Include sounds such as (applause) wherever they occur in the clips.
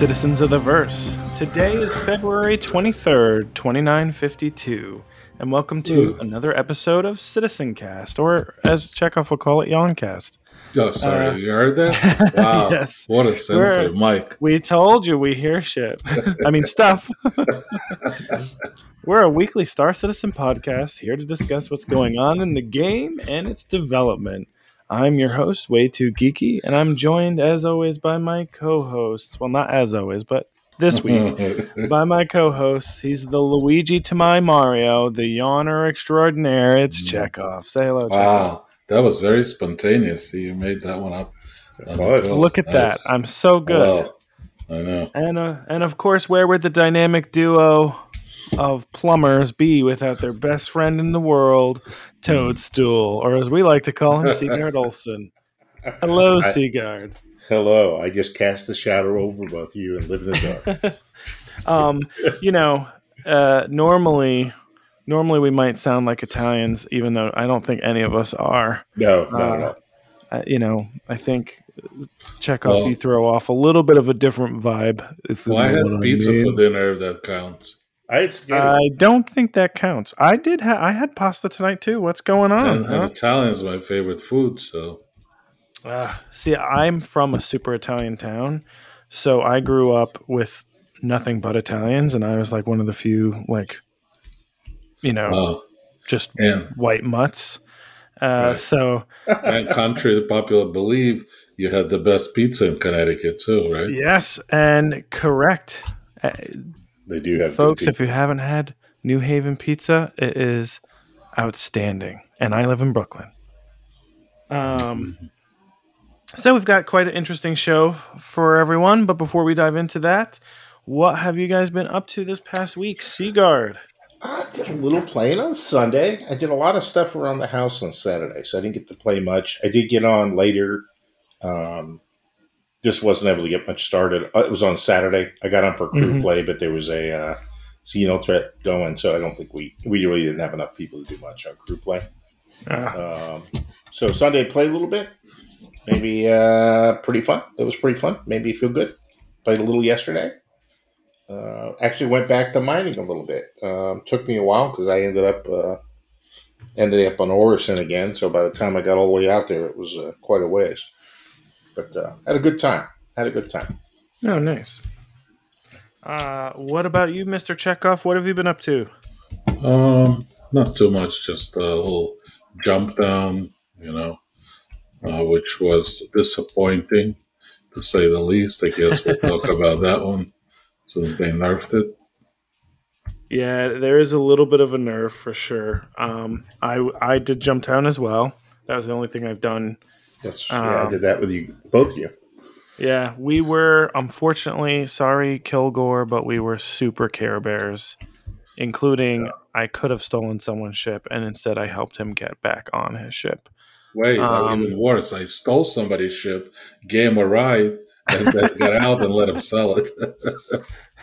citizens of the verse. Today is February 23rd, 2952, and welcome to Ooh. another episode of Citizen Cast, or as Chekhov will call it, Yoncast. Oh, sorry. Uh, you heard that? (laughs) Wow. yes. What a sensei, We're- Mike. We told you we hear shit. I mean, stuff. (laughs) We're a weekly Star Citizen podcast here to discuss what's going on in the game and its development. I'm your host, Way Too Geeky, and I'm joined, as always, by my co hosts. Well, not as always, but this (laughs) week. by my co-hosts. He's the Luigi to my Mario, the yawner extraordinaire. It's Chekhov. Say hello, Chekhov. wow. That was very spontaneous. You made that one up. on the was. go. Look at that. Nice. I'm so good. Wow. I know. And uh, and of course, where would the dynamic duo of plumbers be without their best friend in the world, Toadstool, or as we like to call him, Seagard (laughs) Olson. Hello, I- Seagard. Hello, I just cast a shadow over both you and live in the dark. (laughs) um, you know, uh, normally, normally we might sound like Italians, even though I don't think any of us are. No, not at Uh, all. uh, you know, I think Chekhov, Well- you throw off a little bit of a different vibe. If you Well, I know had what pizza mean. for dinner. if That counts. I had spaghetti. I don't think that counts. I did. Ha- I had pasta tonight too. What's going on? and, and huh? Italian is my favorite food. So Uh, see, I'm from a super Italian town, so I grew up with nothing but Italians, and I was like one of the few, like, you know, uh, just and white mutts. Uh, Right. So (laughs) and contrary to popular belief, you had the best pizza in Connecticut too, right? yes, and correct, uh, they do have folks. If you haven't had New Haven pizza, it is outstanding, and I live in Brooklyn. Um. So we've got quite an interesting show for everyone, but before we dive into that, what have you guys been up to this past week, Seagard? I did a little playing on Sunday. I did a lot of stuff around the house on Saturday, so I didn't get to play much. I did get on later. Um, just wasn't able to get much started. Uh, It was on Saturday. I got on for crew Mhm. play, but there was a uh, Xeno threat going, so I don't think we we really didn't have enough people to do much on crew play. Ah, Um, so Sunday I played a little bit. Maybe uh, pretty fun. It was pretty fun. Made me feel good. Played a little yesterday. Uh, actually went back to mining a little bit. Um, took me a while because I ended up uh, ended up on Orison again. So by the time I got all the way out there, it was uh, quite a ways. But uh, had a good time. Had a good time. oh, nice. Uh, what about you, Mister Chekhov? What have you been up to? Um, not too much, just a little Jumptown, you know, uh, which was disappointing to say the least. I guess we'll (laughs) talk about that one since they nerfed it. Yeah, there is a little bit of a nerve for sure. Um, I I did Jumptown as well. That was the only thing I've done. That's, yeah, Um, I did that with you, both of you. Yeah, we were unfortunately sorry, Kilgore, but we were super Care Bears, including I could have stolen someone's ship, and instead I helped him get back on his ship. Wait, Um, even worse. I stole somebody's ship, gave him a ride, and then got out and let him sell it.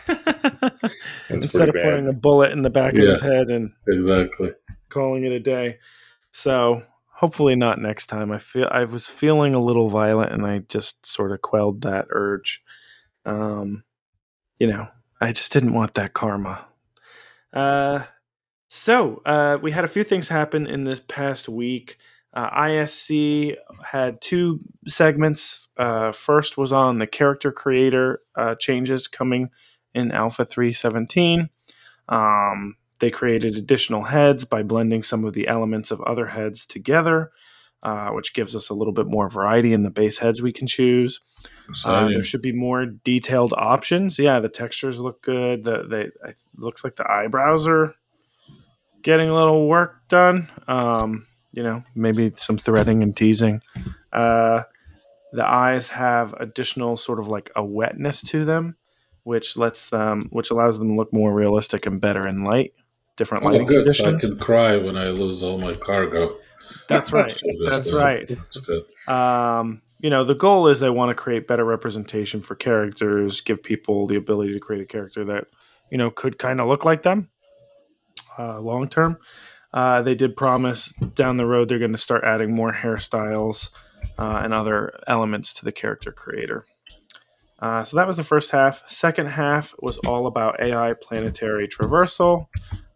(laughs) Instead of bad. putting a bullet in the back of his head and exactly. calling it a day. So hopefully not next time. I feel I was feeling a little violent, and I just sort of quelled that urge. Um, you know, I just didn't want that karma. Uh, so uh, we had a few things happen in this past week. Uh, ISC had two segments. Uh, first was on the character creator uh, changes coming in Alpha 317. Um, they created additional heads by blending some of the elements of other heads together, uh, which gives us a little bit more variety in the base heads we can choose. Uh, there should be more detailed options. Yeah, the textures look good. The they it looks like the eyebrows are getting a little work done. Um, you know, maybe some threading and teasing. Uh, the eyes have additional sort of like a wetness to them, which lets them, which allows them to look more realistic and better in light. Different oh, lighting good. So I conditions. can cry when I lose all my cargo. That's right. (laughs) That's That's right. That's good. um, you know, the goal is they want to create better representation for characters, give people the ability to create a character that, you know, could kind of look like them uh, long term. Uh, they did promise down the road they're going to start adding more hairstyles uh, and other elements to the character creator. Uh, so that was the first half. Second half was all about AI planetary traversal,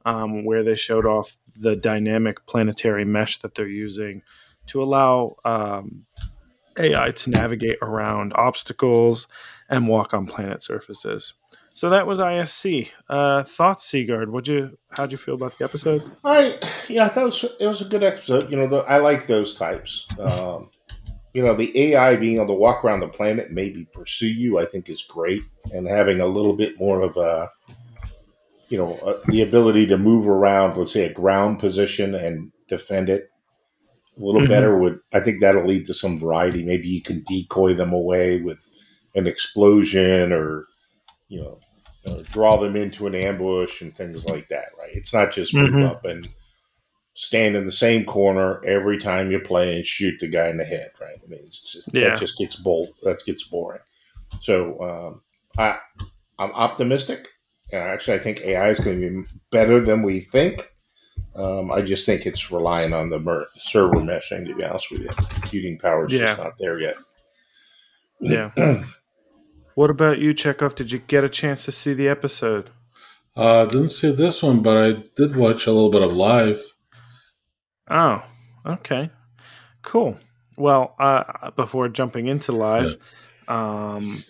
um, where they showed off the dynamic planetary mesh that they're using to allow um, AI to navigate around obstacles and walk on planet surfaces. So that was ISC. Uh, thoughts, Seagard? Would you? How'd you feel about the episode? I yeah, I thought it was, it was a good episode. You know, the, I like those types. Um, you know, the AI being able to walk around the planet, maybe pursue you, I think is great, and having a little bit more of a, you know, uh, the ability to move around, let's say a ground position and defend it a little Mhm. better would. I think that'll lead to some variety. Maybe you can decoy them away with an explosion, or you know, uh, draw them into an ambush and things like that. Right? It's not just move Mhm. up and stand in the same corner every time you play and shoot the guy in the head. Right? I mean, it's just, Yeah. that just gets bold. That gets boring. So um, I, I'm optimistic. Uh, actually, I think AI is going to be better than we think. Um, I just think it's relying on the mer- server meshing. To be honest with you, computing power is just not there yet. Yeah. (clears throat) what about you, Chekhov? Did you get a chance to see the episode? Uh, didn't see this one, but I did watch a little bit of live. Oh, okay, cool. Well, uh, before jumping into live, um,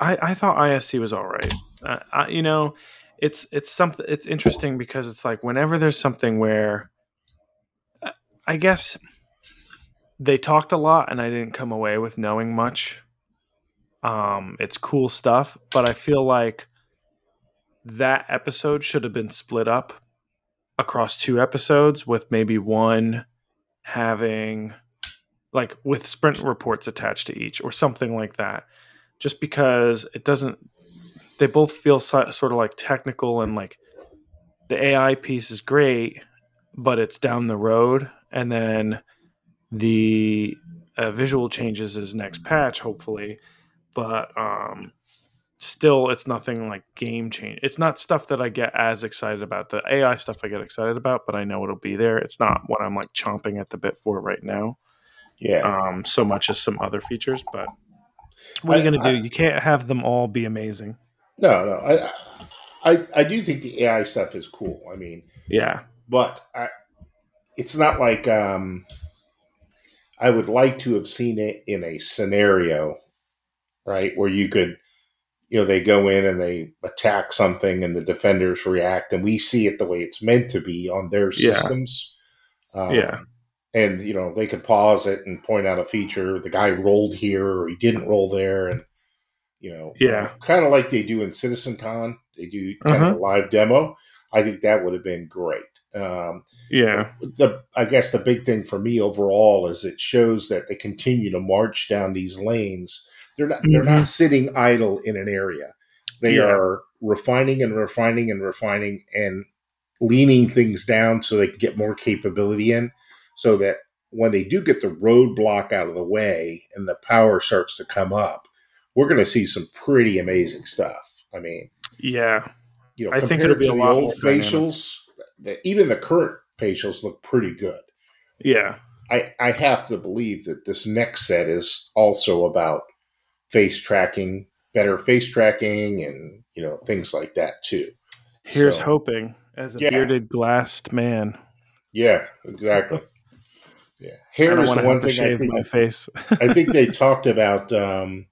I I thought ISC was all right. Uh, I, you know, it's it's something. It's interesting because it's like whenever there's something where, I guess they talked a lot, and I didn't come away with knowing much. Um, it's cool stuff, but I feel like that episode should have been split up across two episodes with maybe one having like with sprint reports attached to each or something like that just because it doesn't they both feel so, sort of like technical and like the ai piece is great but it's down the road. And then the uh, visual changes is next patch hopefully. But um still it's nothing like game change it's not stuff that i get as excited about. The ai stuff i get excited about but i know it'll be there. It's not what i'm like chomping at the bit for right now. Yeah, um so much as some other features but what are you gonna do I- you can't have them all be amazing no, no. I, I, I do think the AI stuff is cool. I mean, yeah but I, it's not like um, I would like to have seen it in a scenario, right, where you could, you know, they go in and they attack something and the defenders react, and we see it the way it's meant to be on their Yeah. systems. Um, Yeah. And you know they could pause it and point out a feature. The guy rolled here or he didn't roll there, and you know, Yeah. kind of like they do in Citizen Con. They do kind of a live demo. I think that would have been great. Um, yeah the I guess the big thing for me overall is it shows that they continue to march down these lanes. They're not they're not sitting idle in an area. They Yeah. are refining and refining and refining and leaning things down so they can get more capability in so that when they do get the roadblock out of the way and the power starts to come up, we're going to see some pretty amazing stuff. I mean, yeah you know, I think it'll be a the lot old dynamic. facials, the, even the current facials look pretty good. yeah I, I have to believe that this next set is also about face tracking, better face tracking, and you know things like that too. here's So- hoping as a Yeah. bearded glassed man Yeah, exactly. Yeah, hair is the one thing I think. my face I think they (laughs) talked about. Um,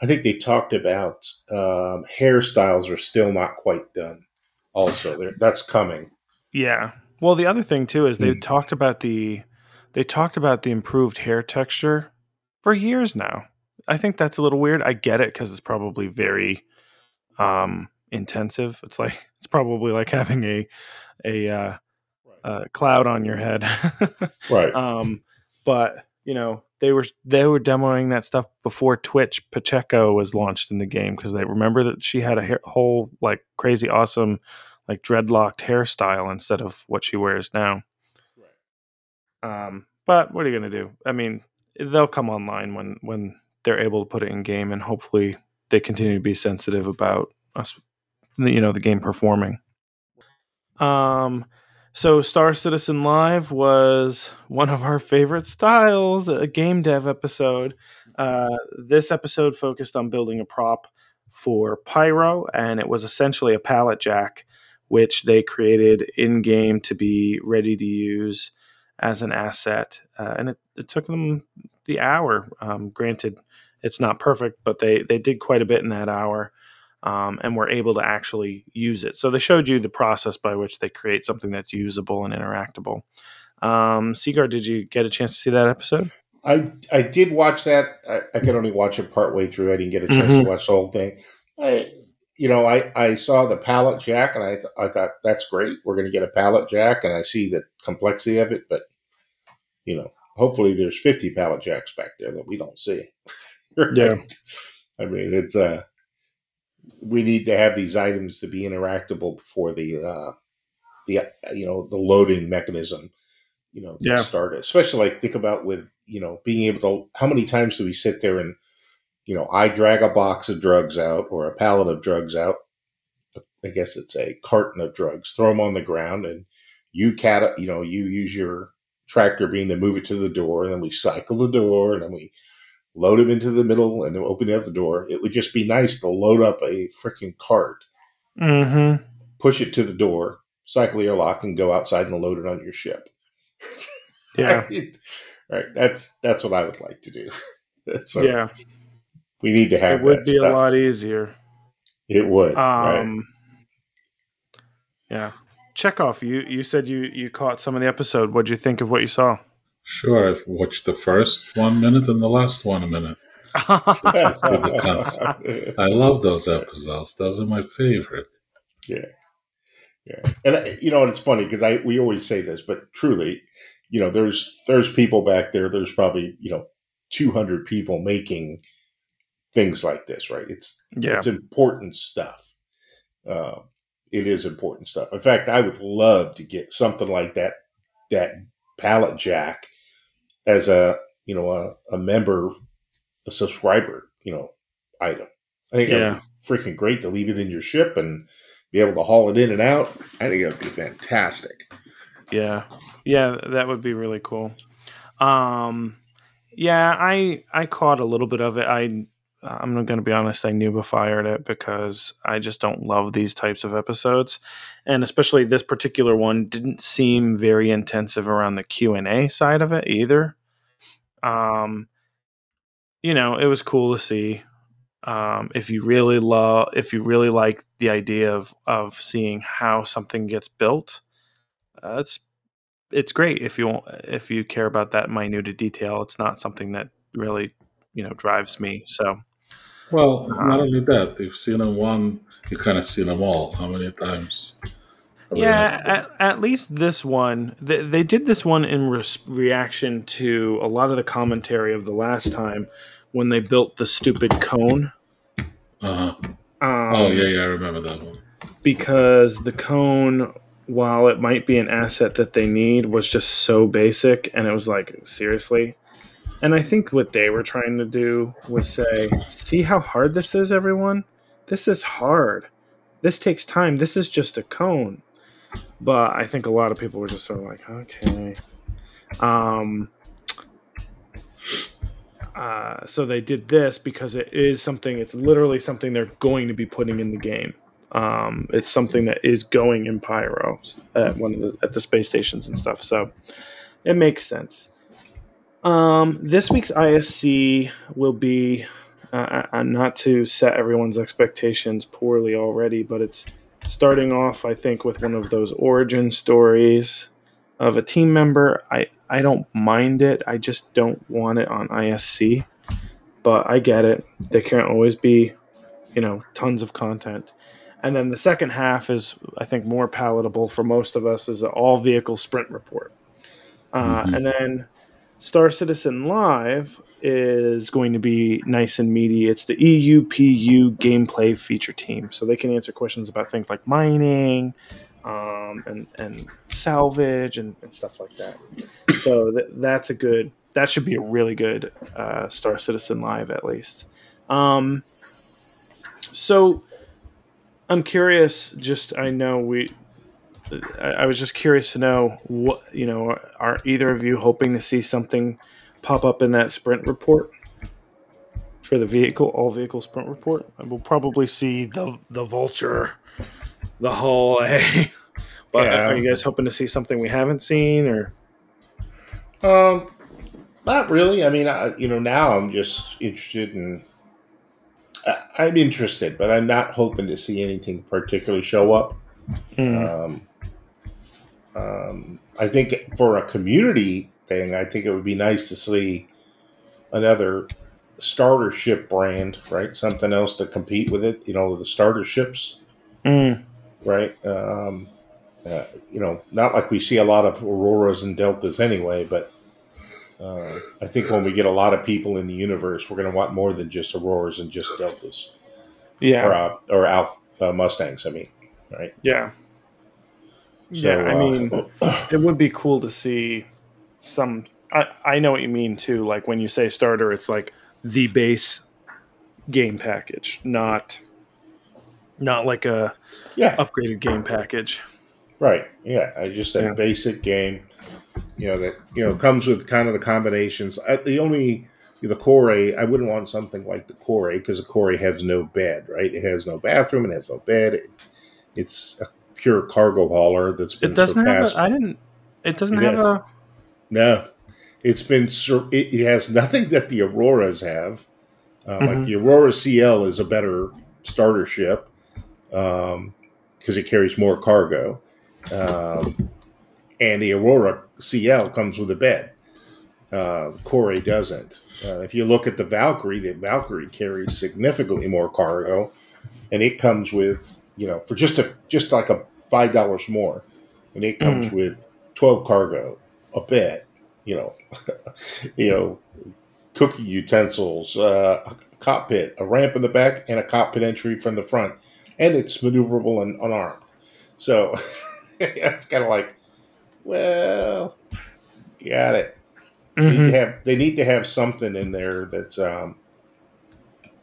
I think they talked about um, hairstyles are still not quite done. Also, They're, that's coming. Yeah. Well, the other thing too is they've Hmm. talked about the they talked about the improved hair texture for years now. I think that's a little weird. I get it because it's probably very um, intensive. It's like (laughs) it's probably like having a a uh, uh, cloud on your head. (laughs) Right. um, but you know they were they were demoing that stuff before Twitch Pacheco was launched in the game because they remember that she had a hair, whole like crazy awesome like dreadlocked hairstyle instead of what she wears now. Um, but what are you gonna do? I mean, they'll come online when when they're able to put it in game, and hopefully they continue to be sensitive about us, you know, the game performing. Um, so Star Citizen Live was one of our favorite styles, a game dev episode. Uh, this episode focused on building a prop for Pyro, and it was essentially a pallet jack, which they created in game to be ready to use as an asset. Uh, and it, it, took them the hour. Um, granted, it's not perfect, but they they did quite a bit in that hour. Um, and were able to actually use it. So they showed you the process by which they create something that's usable and interactable. Um, Seagard, did you get a chance to see that episode? I I did watch that. I, I could only watch it part way through. I didn't get a chance mm-hmm. to watch the whole thing. I, you know, I, I saw the pallet jack and I th- I thought that's great. We're going to get a pallet jack, and I see the complexity of it. But you know, hopefully there's 50 pallet jacks back there that we don't see. (laughs) right? Yeah, I mean it's uh we need to have these items to be interactable before the uh the you know the loading mechanism you know yeah. start it. Especially like think about with you know being able to how many times do we sit there and you know I drag a box of drugs out or a pallet of drugs out. I guess it's a carton of drugs. Throw them on the ground and you cat you know you use your tractor beam to move it to the door and then we cycle the door and then we load them into the middle and open up the door. It would just be nice to load up a freaking cart, mm-hmm. push it to the door, cycle your lock, and go outside and load it on your ship. (laughs) Yeah. right? right. That's that's what I would like to do. (laughs) so yeah. We need to have. It would be stuff. a lot easier. It would. Um, right? Yeah. Chekhov, you you said you you caught some of the episode. What'd you think of what you saw? Sure, I've watched the first one minute and the last one a minute. (laughs) I love those episodes. Those are my favorite. Yeah, yeah, and you know, and it's funny because I we always say this, but truly, you know, there's there's people back there. There's probably you know 200 people making things like this, right? It's yeah. it's important stuff. Uh, it is important stuff. In fact, I would love to get something like that that pallet jack as a you know a, a member, a subscriber, you know, item. I think yeah. would be freaking great to leave it in your ship and be able to haul it in and out. I think it would be fantastic. Yeah, yeah, that would be really cool. Um, yeah, I I caught a little bit of it. I I'm going to be honest, I knew fired it because I just don't love these types of episodes, and especially this particular one didn't seem very intensive around the Q and A side of it either. Um, you know, it was cool to see. Um, if you really love, if you really like the idea of of seeing how something gets built, uh, it's it's great if you if you care about that minute detail. It's not something that really you know drives me. So, well, um, not only that, you've seen them one, you kind of seen them all. How many times? Yeah, at, at, least this one. They, they did this one in res- reaction to a lot of the commentary of the last time when they built the stupid cone. Uh huh. Um, oh yeah, yeah, I remember that one. Because the cone while it might be an asset that they need, was just so basic. And it was like, seriously? And I think what they were trying to do was say, see how hard this is, everyone? This is hard. This takes time. This is just a cone. But I think a lot of people were just sort of like, okay. Um, uh, so they did this because it is something, it's literally something they're going to be putting in the game. Um, it's something that is going in Pyro at one of the at the space stations and stuff. So it makes sense. Um, this week's ISC will be uh, uh, uh, not to set everyone's expectations poorly already, but it's starting off, I think, with one of those origin stories of a team member. I I don't mind it. I just don't want it on ISC. But I get it. There can't always be, you know, tons of content. And then the second half is, I think, more palatable for most of us is an all vehicle sprint report. Uh, mm-hmm. And then Star Citizen Live is going to be nice and meaty. It's the EUPU gameplay feature team. So they can answer questions about things like mining um, and, and salvage and, and stuff like that. So th- that's a good, that should be a really good uh, Star Citizen Live at least. Um, so I'm curious. Just I know we. I, was just curious to know what you know. Are either of you hoping to see something pop up in that sprint report? for the vehicle all vehicle sprint report. We'll probably see the the vulture, the hull (laughs) A. but Yeah. are you guys hoping to see something we haven't seen or? Um, not really. I mean, I, you know, now I'm just interested in. I, I'm interested, but I'm not hoping to see anything particularly show up. Mm, Um, um, I think for a community thing, I think it would be nice to see another starter ship brand, right? Something else to compete with it. You know, the starter ships, mm, right? Um, uh, you know, not like we see a lot of auroras and deltas anyway, but uh, I think when we get a lot of people in the universe, we're going to want more than just auroras and just deltas yeah. or uh, or alpha uh, mustangs. I mean, right? Yeah. Yeah, I uh, mean, (clears throat) it would be cool to see some. I, I know what you mean too. Like when you say starter, it's like the base game package, not not like a yeah, upgraded game package. Right. Yeah. I just a Yeah. basic game, you know, that, you know, comes with kind of the combinations. I, the only, the Kore, I wouldn't want something like the Kore because the Kore has no bed, right? It has no bathroom, it has no bed. It, it's a pure cargo hauler that's been It doesn't have. surpassed. A, I didn't. It doesn't It have a. no, it's been, sur- it, has nothing that the Auroras have. Uh, Like Mhm. the Aurora CL is a better starter ship because it carries more cargo. Um, and the Aurora CL comes with a bed. Uh, Corey doesn't. Uh, if you look at the Valkyrie, the Valkyrie carries significantly more cargo, and it comes with you know for just a just like a five dollars more, and it comes with twelve cargo, a bed, you know, (laughs) you know, cooking utensils, uh, a cockpit, a ramp in the back, and a cockpit entry from the front, and it's maneuverable and unarmed. So (laughs) it's kind of like, well, got it. They, need to have, they need to have something in there that's um,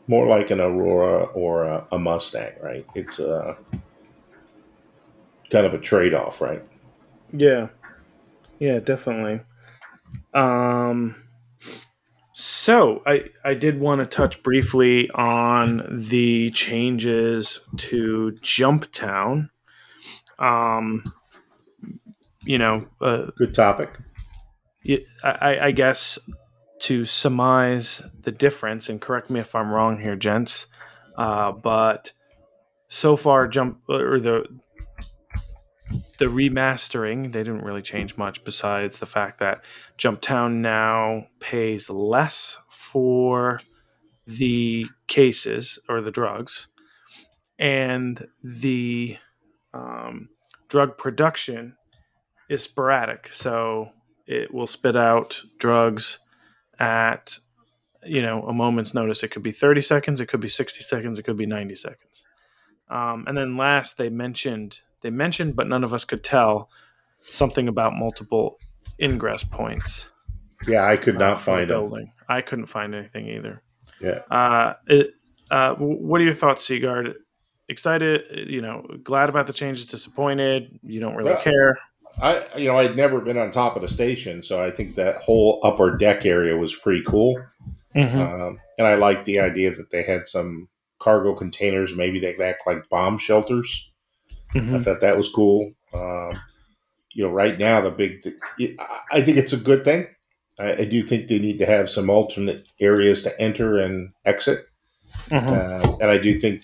more like an Aurora or a, a Mustang, right? It's uh, kind of a trade off, right? Yeah. Yeah, definitely. Um so I I did want to touch briefly on the changes to Jump Town. Um you know, uh, Good topic. I, I guess to surmise the difference, and correct me if I'm wrong here, gents, uh, but so far, jump or the the remastering, they didn't really change much besides the fact that Jumptown now pays less for the cases or the drugs, and the um, drug production is sporadic. So it will spit out drugs at you know a moment's notice. It could be 30 seconds, it could be 60 seconds, it could be 90 seconds. Um, and then last, they mentioned they mentioned, but none of us could tell something about multiple ingress points. Yeah, I could uh, not the find building. I couldn't find anything either. Yeah. Uh, it, uh, what are your thoughts, Seagard? Excited? You know, glad about the changes. Disappointed? You don't really Well, care? I, you know, I'd never been on top of the station, so I think that whole upper deck area was pretty cool. Mhm. Um, and I liked the idea that they had some cargo containers, maybe they act like bomb shelters. I Mhm. thought that was cool. Um, you know, right now the big, I- I think it's a good thing. I, I do think they need to have some alternate areas to enter and exit, Mhm. uh, and I do think,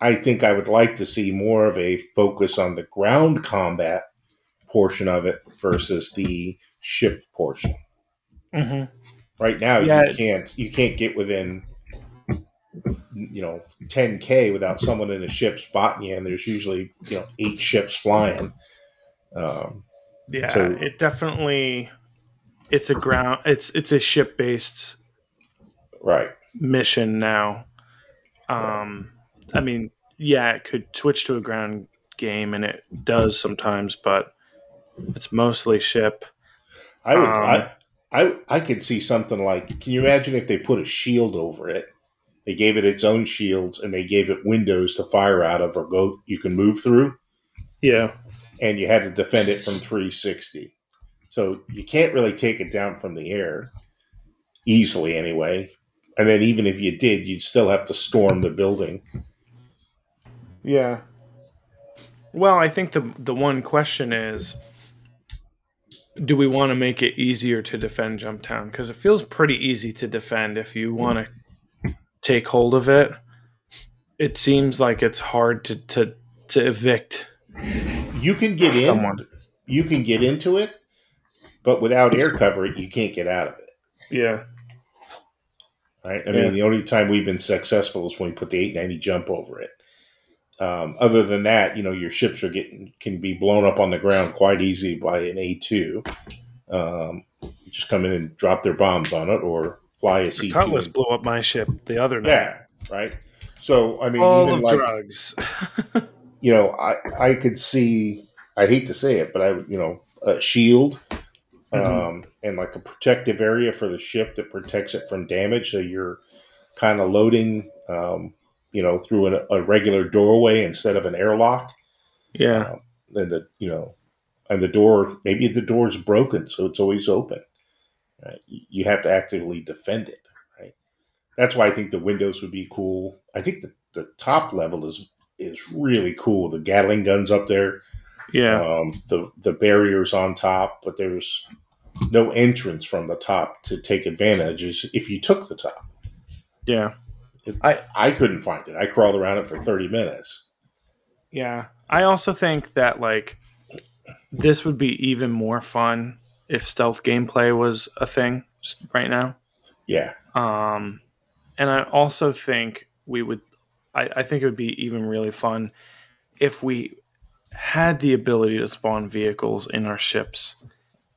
I think I would like to see more of a focus on the ground combat portion of it versus the ship portion. Mhm. Right now, Yeah. you can't you can't get within you know 10k without someone in a ship spotting you, and there's usually you know eight ships flying. Um, Yeah, So- it definitely. It's a ground. It's it's a ship based right. mission now. Um, I mean, yeah, it could switch to a ground game, and it does sometimes, but it's mostly ship. I would. Um, I, I I could see something like. Can you imagine if they put a shield over it? They gave it its own shields, and they gave it windows to fire out of or go. You can move through, Yeah, and you had to defend it from 360. So you can't really take it down from the air easily, anyway. and then even if you did, you'd still have to storm the building. Yeah. Well, I think the the one question is do we want to make it easier to defend Jumptown because it feels pretty easy to defend if you want to take hold of it. It seems like it's hard to to to evict You can get in, someone. you can get into it, but without air cover, you can't get out of it. Yeah. Right? I Yeah. mean, the only time we've been successful is when we put the 890 jump over it. Um, other than that, you know, your ships are getting can be blown up on the ground quite easy by an A2. Um, just come in and drop their bombs on it, or fly a The C2. Cutlass blew up my ship the other night. yeah, right. So I mean, even of like drugs. (laughs) you know, I I could see. I hate to say it, but I you know a shield. Mhm. Um, and like a protective area for the ship that protects it from damage. So you're kind of loading, um, you know, through an, a regular doorway instead of an airlock. yeah. Then the you know, and the door maybe the door's broken, so it's always open. Right? You have to actively defend it. Right. That's why I think the windows would be cool. I think the, the top level is is really cool. The Gatling guns up there, Yeah. um, the the barriers on top, but there's no entrance from the top to take advantage. Is if you took the top. yeah. I I couldn't find it. I crawled around it for thirty minutes. Yeah. I also think that like this would be even more fun if stealth gameplay was a thing right now. Yeah, Um and I also think we would I, I think it would be even really fun if we had the ability to spawn vehicles in our ships,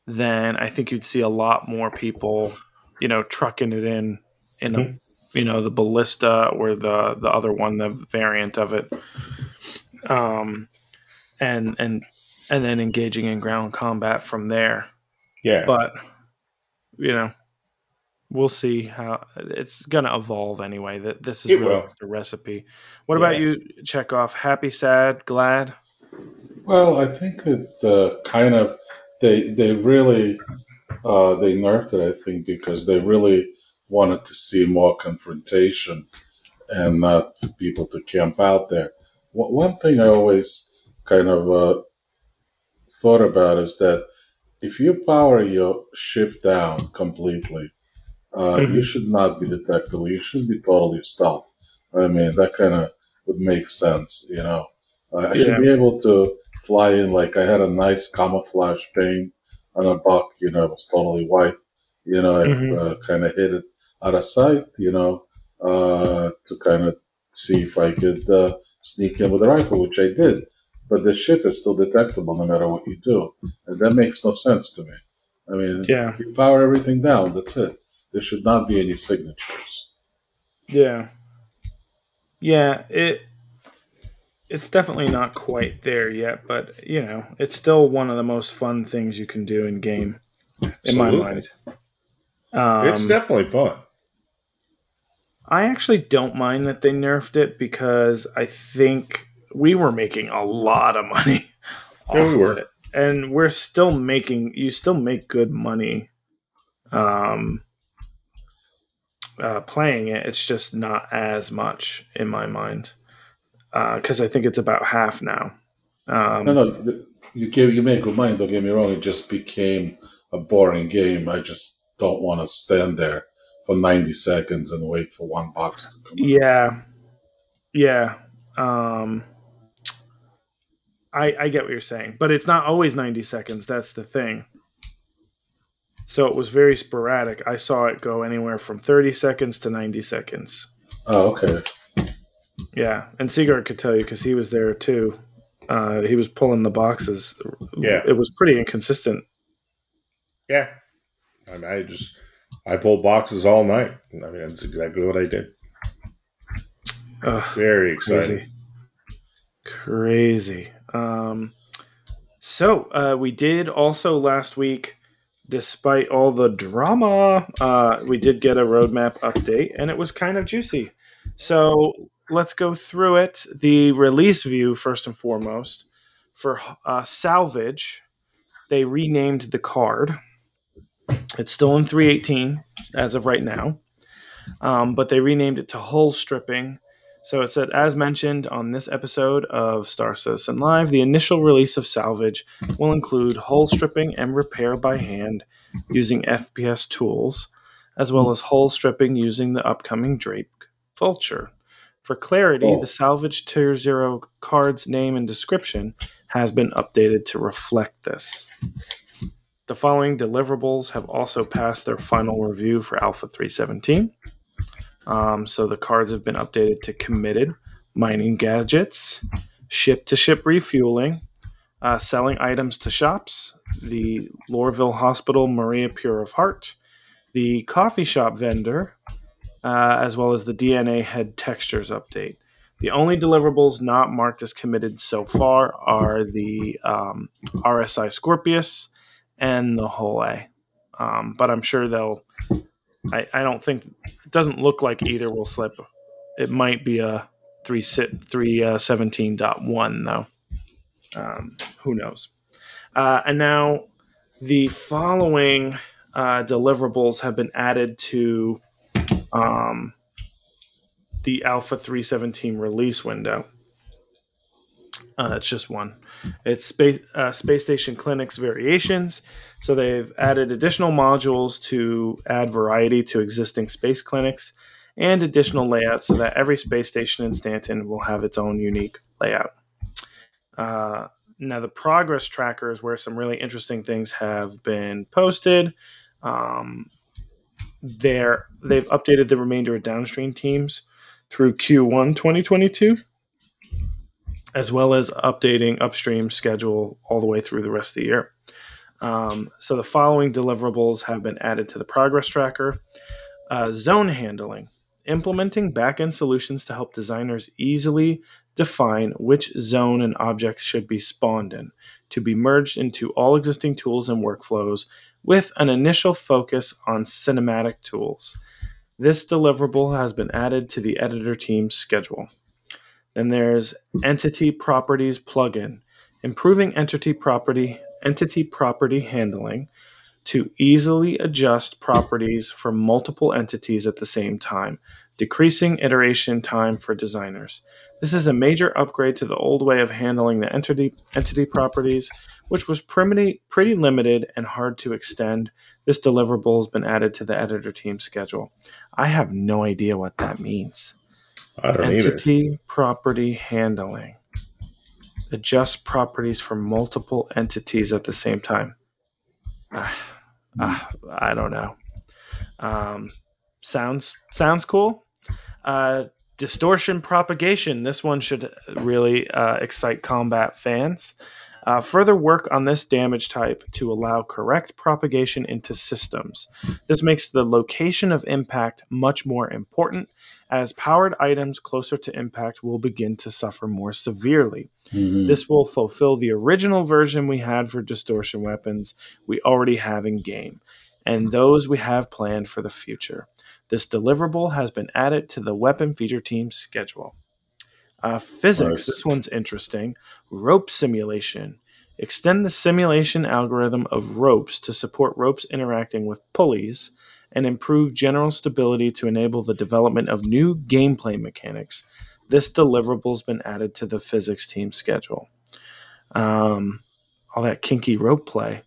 then I think you'd see a lot more people, you know, trucking it in in a, (laughs) you know, the ballista or the the other one, the variant of it. Um and and and then engaging in ground combat from there. Yeah. But you know, we'll see how it's going to evolve anyway. That this is It really will. a recipe. What about you? you, off Happy, sad, glad? Well, I think that uh, kind of they they really uh, they nerfed it. I think because they really wanted to see more confrontation and not people to camp out there. One one thing I always kind of uh, thought about is that if you power your ship down completely, uh, you should not be detectable. You should be totally stealth. I mean, that kind of would make sense, you know. Uh, I Yeah. should be able to fly in like I had a nice camouflage paint on a buck, you know, it was totally white. You know, I Mhm. uh, kind of hid it out of sight, you know, uh, to kind of see if I could uh, sneak in with a rifle, which I did. But the ship is still detectable no matter what you do. And that makes no sense to me. I mean, Yeah, you power everything down, that's it. There should not be any signatures. yeah, yeah. It it's definitely not quite there yet, but you know, it's still one of the most fun things you can do in game, in my mind. Um, it's definitely fun. I actually don't mind that they nerfed it because I think we were making a lot of money (laughs) Yeah, off we of were. it. And we're still making you still make good money um uh, playing it. It's just not as much in my mind. because I think it's about half now. Um, No, no, th- you give you make good money. Don't get me wrong. It just became a boring game. I just don't want to stand there for ninety seconds and wait for one box to come. out. Yeah, yeah. Um, I I get what you're saying, but it's not always 90 seconds. That's the thing. So it was very sporadic. I saw it go anywhere from 30 seconds to 90 seconds. Oh, okay. Yeah, and Seagard could tell you because he was there too. Uh, he was pulling the boxes. Yeah. it was pretty inconsistent. Yeah. I mean, I just I pulled boxes all night. I mean, that's exactly what I did. Ugh. Very exciting. Crazy. Crazy. Um, so uh, we did also last week, despite all the drama, uh, we did get a roadmap update, and it was kind of juicy. So let's go through it. The release view, first and foremost, for uh, Salvage, they renamed the card. It's still in 318 as of right now. um, but they renamed it to hull stripping. So it said, as mentioned on this episode of Star Citizen Live, the initial release of Salvage will include hull stripping and repair by hand using FPS tools, as well as hull stripping using the upcoming Drake Vulture. For clarity, Oh. the Salvage Tier Zero card's name and description has been updated to reflect this. The following deliverables have also passed their final review for Alpha 317. Um, so the cards have been updated to committed, mining gadgets, ship to ship refueling, uh, selling items to shops, the Lorville Hospital Maria Pure of Heart, the coffee shop vendor, uh, as well as the DNA head textures update. The only deliverables not marked as committed so far are the um, RSI Scorpius and the Hull. Um, but I'm sure they'll. I, I don't think it doesn't look like either will slip. It might be a three three uh, seventeen dot one though. Um, who knows? Uh, and now the following uh, deliverables have been added to um, the Alpha 317 release window. Uh, it's just one. It's space uh, space station clinics variations. So they've added additional modules to add variety to existing space clinics and additional layouts so that every space station in Stanton will have its own unique layout. Uh, now the progress tracker is where some really interesting things have been posted. Um, there, they've updated the remainder of downstream teams through Q1 2022 as well as updating upstream schedule all the way through the rest of the year. Um, so the following deliverables have been added to the progress tracker uh, zone handling, implementing backend solutions to help designers easily define which zone an object should be spawned in, to be merged into all existing tools and workflows with an initial focus on cinematic tools. This deliverable has been added to the editor team's schedule. Then there's Entity Properties plugin, improving entity property entity property handling to easily adjust properties for multiple entities at the same time, decreasing iteration time for designers. This is a major upgrade to the old way of handling the entity entity properties, which was pretty pretty limited and hard to extend. This deliverable has been added to the editor team schedule. I have no idea what that means I don't either. entity property handling. Adjust properties for multiple entities at the same time. Ah, ah, i don't know. Um, sounds sounds cool. Uh, distortion propagation. This one should really uh, excite combat fans. Uh, further work on this damage type to allow correct propagation into systems. This makes the location of impact much more important as powered items closer to impact will begin to suffer more severely. Mhm. This will fulfill the original version we had for distortion weapons we already have in game, and those we have planned for the future. This deliverable has been added to the weapon feature team's schedule. Uh, physics, Nice. this one's interesting. Rope simulation. Extend the simulation algorithm of ropes to support ropes interacting with pulleys and improve general stability to enable the development of new gameplay mechanics. This deliverable has been added to the physics team schedule. Um, all that kinky rope play.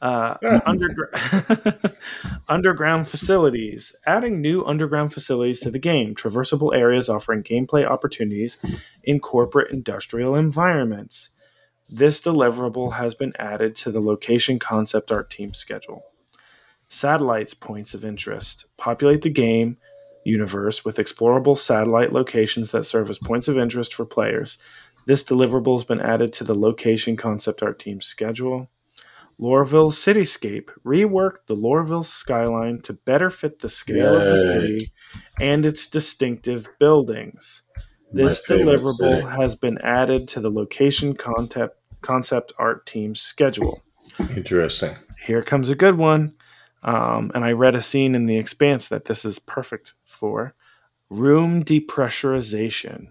Uh, undergr- (laughs) underground facilities. Adding new underground facilities to the game. Traversable areas offering gameplay opportunities in corporate industrial environments. This deliverable has been added to the location concept art team schedule. Satellites points of interest. Populate the game universe with explorable satellite locations that serve as points of interest for players. This deliverable has been added to the location concept art team schedule. Lorville Cityscape. reworked the Lorville skyline to better fit the scale of the city and its distinctive buildings. This deliverable city. has been added to the location concept concept art team's schedule. Interesting. Here comes a good one. Um, and I read a scene in The Expanse that this is perfect for room depressurization,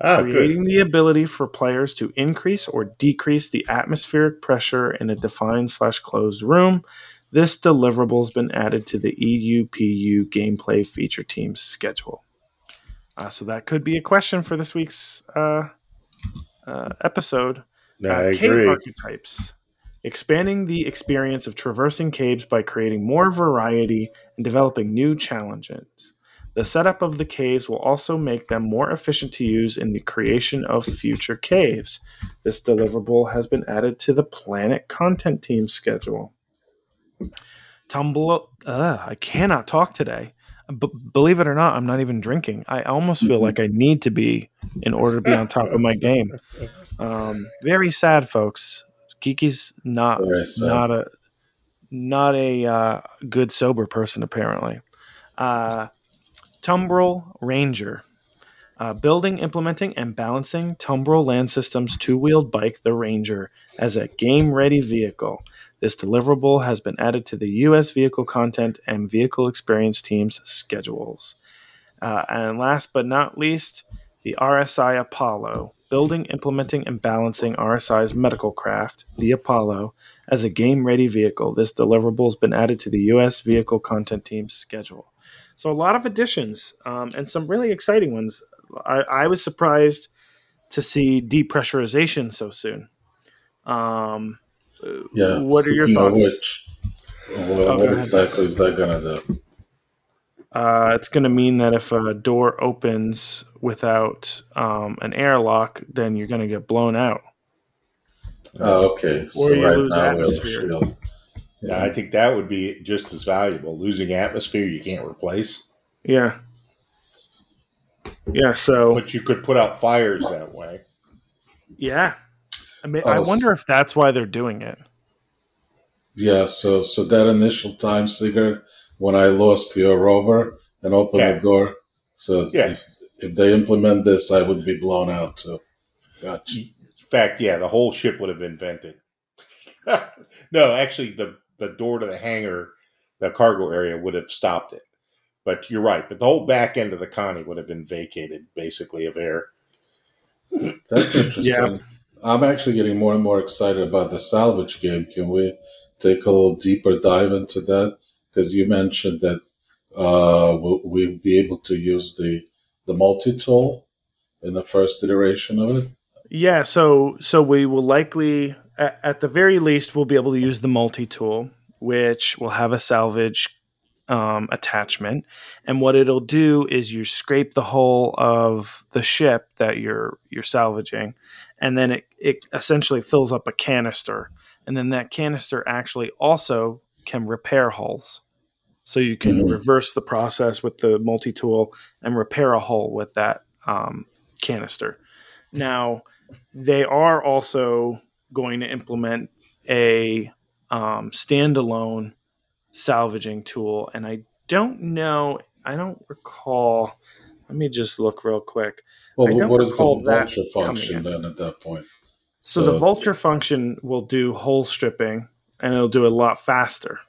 good. creating the ability for players to increase or decrease the atmospheric pressure in a defined slash closed room. This deliverable has been added to the EUPU gameplay feature team's schedule. Uh, so that could be a question for this week's uh, uh, episode. No, Uh, I cave agree. archetypes. Expanding the experience of traversing caves by creating more variety and developing new challenges. The setup of the caves will also make them more efficient to use in the creation of future caves. This deliverable has been added to the Planet content team schedule. Tumble. Uh, I cannot talk today. B- believe it or not, I'm not even drinking. I almost feel like I need to be in order to be on top of my game. Um, very sad, folks. Kiki's not sad. not a not a uh, good sober person apparently. Uh, Tumbril Ranger. Uh, building, implementing, and balancing Tumbril Land Systems two wheeled bike, the Ranger, as a game ready vehicle. This deliverable has been added to the U.S. vehicle content and vehicle experience teams' schedules. Uh, and last but not least, the RSI Apollo. Building, implementing, and balancing RSI's medical craft, the Apollo, as a game ready vehicle. This deliverable has been added to the U.S. vehicle content team's schedule. So, a lot of additions um, and some really exciting ones. I, I was surprised to see depressurization so soon. Um, Yeah. what are your thoughts? which, what, go what ahead. exactly is that going to do? Uh, it's going to mean that if a door opens without um, an airlock, then you're going to get blown out. Oh, okay. So you right lose now we have a atmosphere. shield. Yeah, I think that would be just as valuable. Losing atmosphere you can't replace, Yeah. Yeah. So but you could put out fires that way. yeah, I mean, I Oh, wonder if that's why they're doing it. Yeah, so so that initial time Seagard, when I lost your rover and opened Yeah. the door, so Yeah. if, if they implement this, I would be blown out too. Gotcha. In fact, yeah, the whole ship would have been vented. (laughs) no, actually, the the door to the hangar, the cargo area, would have stopped it. But you're right. But the whole back end of the Connie would have been vacated, basically, of air. That's interesting. Yeah. I'm actually getting more and more excited about the salvage game. Can we take a little deeper dive into that? Because you mentioned that uh, we'll, we'll be able to use the the multi tool in the first iteration of it. Yeah, so so we will likely, at, at the very least, we'll be able to use the multi tool, which will have a salvage um, attachment, and what it'll do is you scrape the hull of the ship that you're you're salvaging, and then it it essentially fills up a canister, and then that canister actually also can repair hulls. So you can Mhm. reverse the process with the multi tool and repair a hull with that um, canister. Now, they are also going to implement a um, standalone salvaging tool, and I don't know, I don't recall. Let me just look real quick. Well, what is the vulture function then at that point? So, the vulture function will do hull stripping, and it'll do it a lot faster.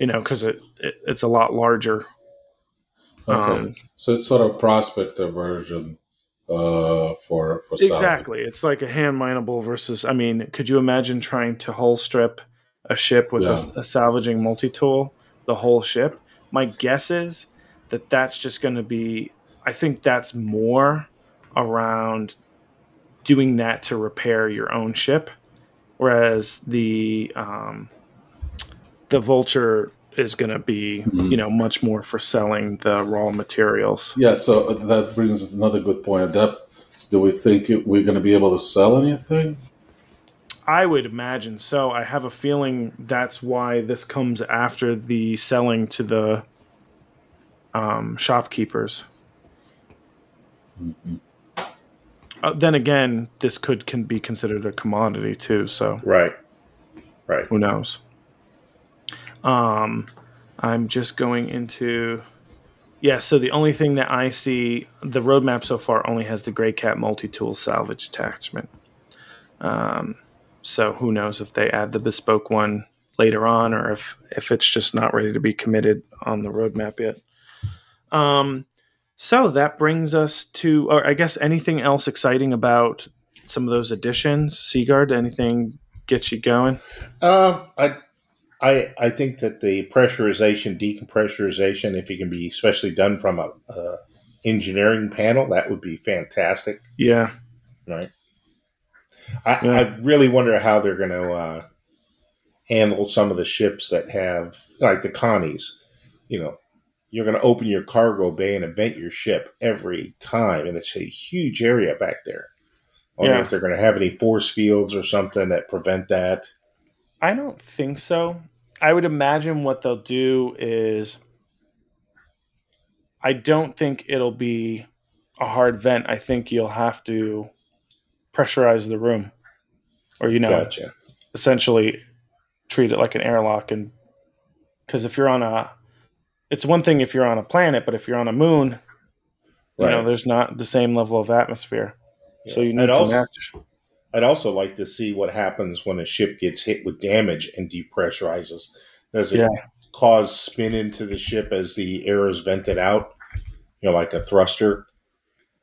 You know, because it, it it's a lot larger. Okay. Um, so it's sort of prospector version uh, for for salvage. Exactly. It's like a hand mineable versus. I mean, could you imagine trying to hull strip a ship with Yeah. a, a salvaging multi tool, the whole ship? My guess is that that's just going to be. I think that's more around doing that to repair your own ship, whereas the um, the vulture is going to be Mhm. you know much more for selling the raw materials. Yeah, so that brings another good point. That do we think we're going to be able to sell anything? I would imagine so. I have a feeling that's why this comes after the selling to the um, shopkeepers. Uh, then again, this could can be considered a commodity too. So Right. Right. who knows? Um, I'm just going into. Yeah, so the only thing that I see, the roadmap so far only has the Greycat multi tool salvage attachment. Um, so who knows if they add the bespoke one later on or if, if it's just not ready to be committed on the roadmap yet. Um, so that brings us to, or I guess anything else exciting about some of those additions? Seagard, anything get you going? Uh, I I I think that the pressurization, decompressurization, if it can be especially done from a, a engineering panel, that would be fantastic. Yeah. Right. I, Yeah. I really wonder how they're going to uh, handle some of the ships that have, like the Connies. You know, you're going to open your cargo bay and event your ship every time, and it's a huge area back there. I Yeah. if they're going to have any force fields or something that prevent that. I don't think so. I would imagine what they'll do is I don't think it'll be a hard vent. I think you'll have to pressurize the room or you know Gotcha. essentially treat it like an airlock. And because if you're on a it's one thing if you're on a planet but if you're on a moon you know there's not the same level of atmosphere. So you need And to also- match I'd also like to see what happens when a ship gets hit with damage and depressurizes. Does it Yeah. cause spin into the ship as the air is vented out? You know, like a thruster.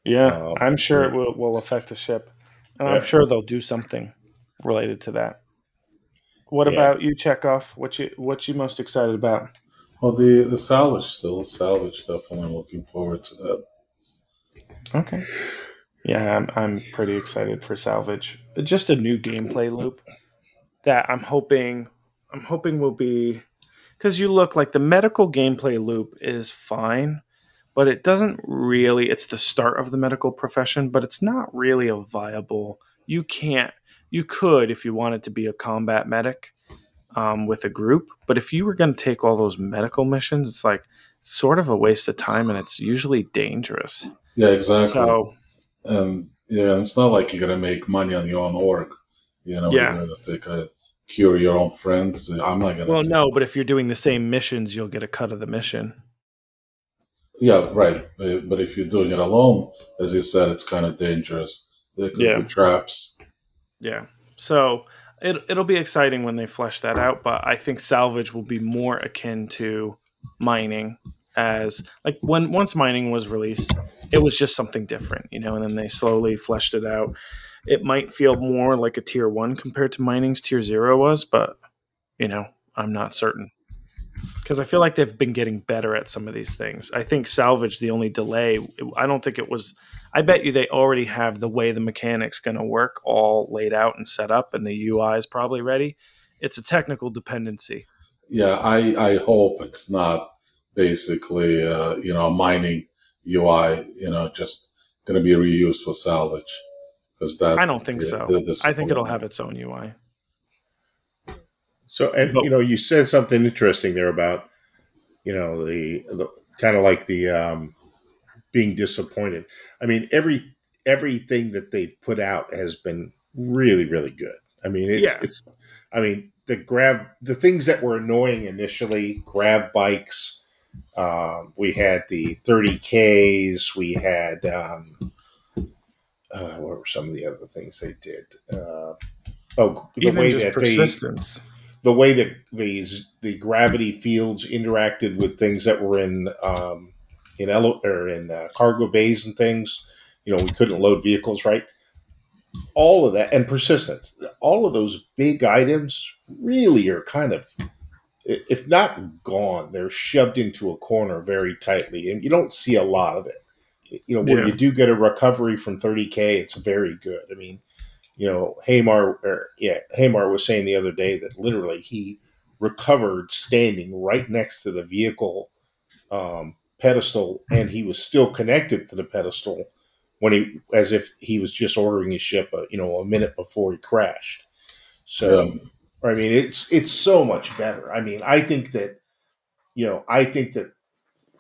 yeah Um, i'm sure it will, will affect the ship and Yeah. i'm sure they'll do something related to that what Yeah. about you chekhov what you what you most excited about Well, the the salvage still the salvage. Definitely looking forward to that. Okay. Yeah, I'm, I'm pretty excited for Salvage. Just a new gameplay loop that I'm hoping I'm hoping will be because you look like the medical gameplay loop is fine, but it doesn't really. It's the start of the medical profession, but it's not really a viable. You can't. You could if you wanted to be a combat medic um, with a group, but if you were going to take all those medical missions, it's like sort of a waste of time, and it's usually dangerous. Yeah, exactly. So and yeah, it's not like you're gonna make money on your own org. You know, Yeah. you're gonna take a cure your own friends. I'm not gonna. Well, no, but if you're doing the same missions, you'll get a cut of the mission. Yeah, right. But but if you're doing it alone, as you said, it's kind of dangerous. There could Yeah. be traps. Yeah. So it, it'll be exciting when they flesh that out, but I think salvage will be more akin to mining as like when once mining was released, it was just something different, you know, and then they slowly fleshed it out. It might feel more like a tier one compared to mining's tier zero was, but you know, I'm not certain. Because I feel like they've been getting better at some of these things. I think salvage, the only delay, I don't think it was I bet you they already have the way the mechanics going to work all laid out and set up, and the UI is probably ready. It's a technical dependency. Yeah, I I hope it's not basically uh, you know mining UI. You know, just gonna be reused for salvage because that I don't think yeah, so. I think it'll have its own UI. So, and But- you know, you said something interesting there about, you know, the, the kind of like the um, being disappointed. I mean, every everything that they've put out has been really, really good. I mean, it's Yeah. it's. I mean, the grab the things that were annoying initially, grab bikes. Um, we had the 30Ks. We had um, uh, what were some of the other things they did? Uh, oh, the Even way that they persistence. the way that these the gravity fields interacted with things that were in um, in ele- or in uh, cargo bays and things. You know, we couldn't load vehicles right. All of that and persistence. All of those big items really are kind of, if not gone, they're shoved into a corner very tightly, and you don't see a lot of it. You know, where Yeah. you do get a recovery from 30k, it's very good. I mean, you know, Hamar, or yeah, Hamar was saying the other day that literally he recovered standing right next to the vehicle um, pedestal, and he was still connected to the pedestal when he, as if he was just ordering his ship, uh, you know, a minute before he crashed. So. I mean, it's it's so much better. I mean, I think that, you know, I think that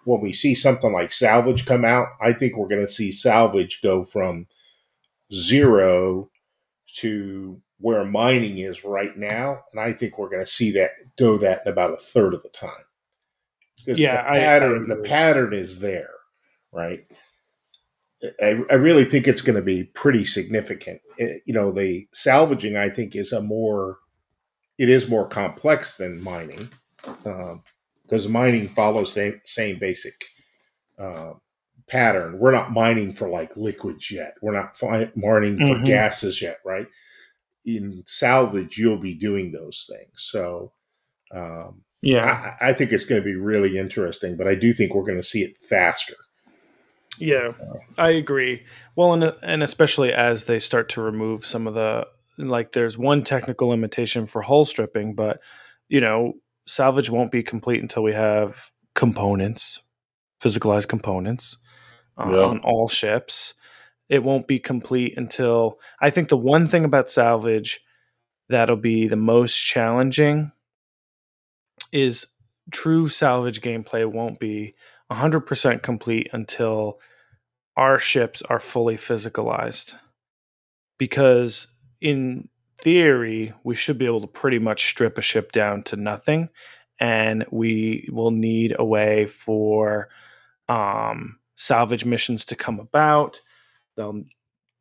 when we see something like salvage come out, I think we're going to see salvage go from zero to where mining is right now, and I think we're going to see that go that in about a third of the time. Because Yeah, the I- I pattern, the pattern is there, right? I, I really think it's going to be pretty significant. Eh, you know, the salvaging I think is a more, it is more complex than mining, because mining follows the same basic uh, pattern. We're not mining for like liquids yet. We're not fi- mining for Mhm. gases yet, right? In salvage, you'll be doing those things. So Um, Yeah, I, I think it's going to be really interesting, but I do think we're going to see it faster. yeah, I agree. Well, and and especially as they start to remove some of the like, there's one technical limitation for hull stripping, but you know, salvage won't be complete until we have components, physicalized components uh, Yeah. on all ships. It won't be complete until I think the one thing about salvage that'll be the most challenging is true salvage gameplay won't be 100% complete until our ships are fully physicalized. Because in theory, we should be able to pretty much strip a ship down to nothing. And we will need a way for um, salvage missions to come about. They'll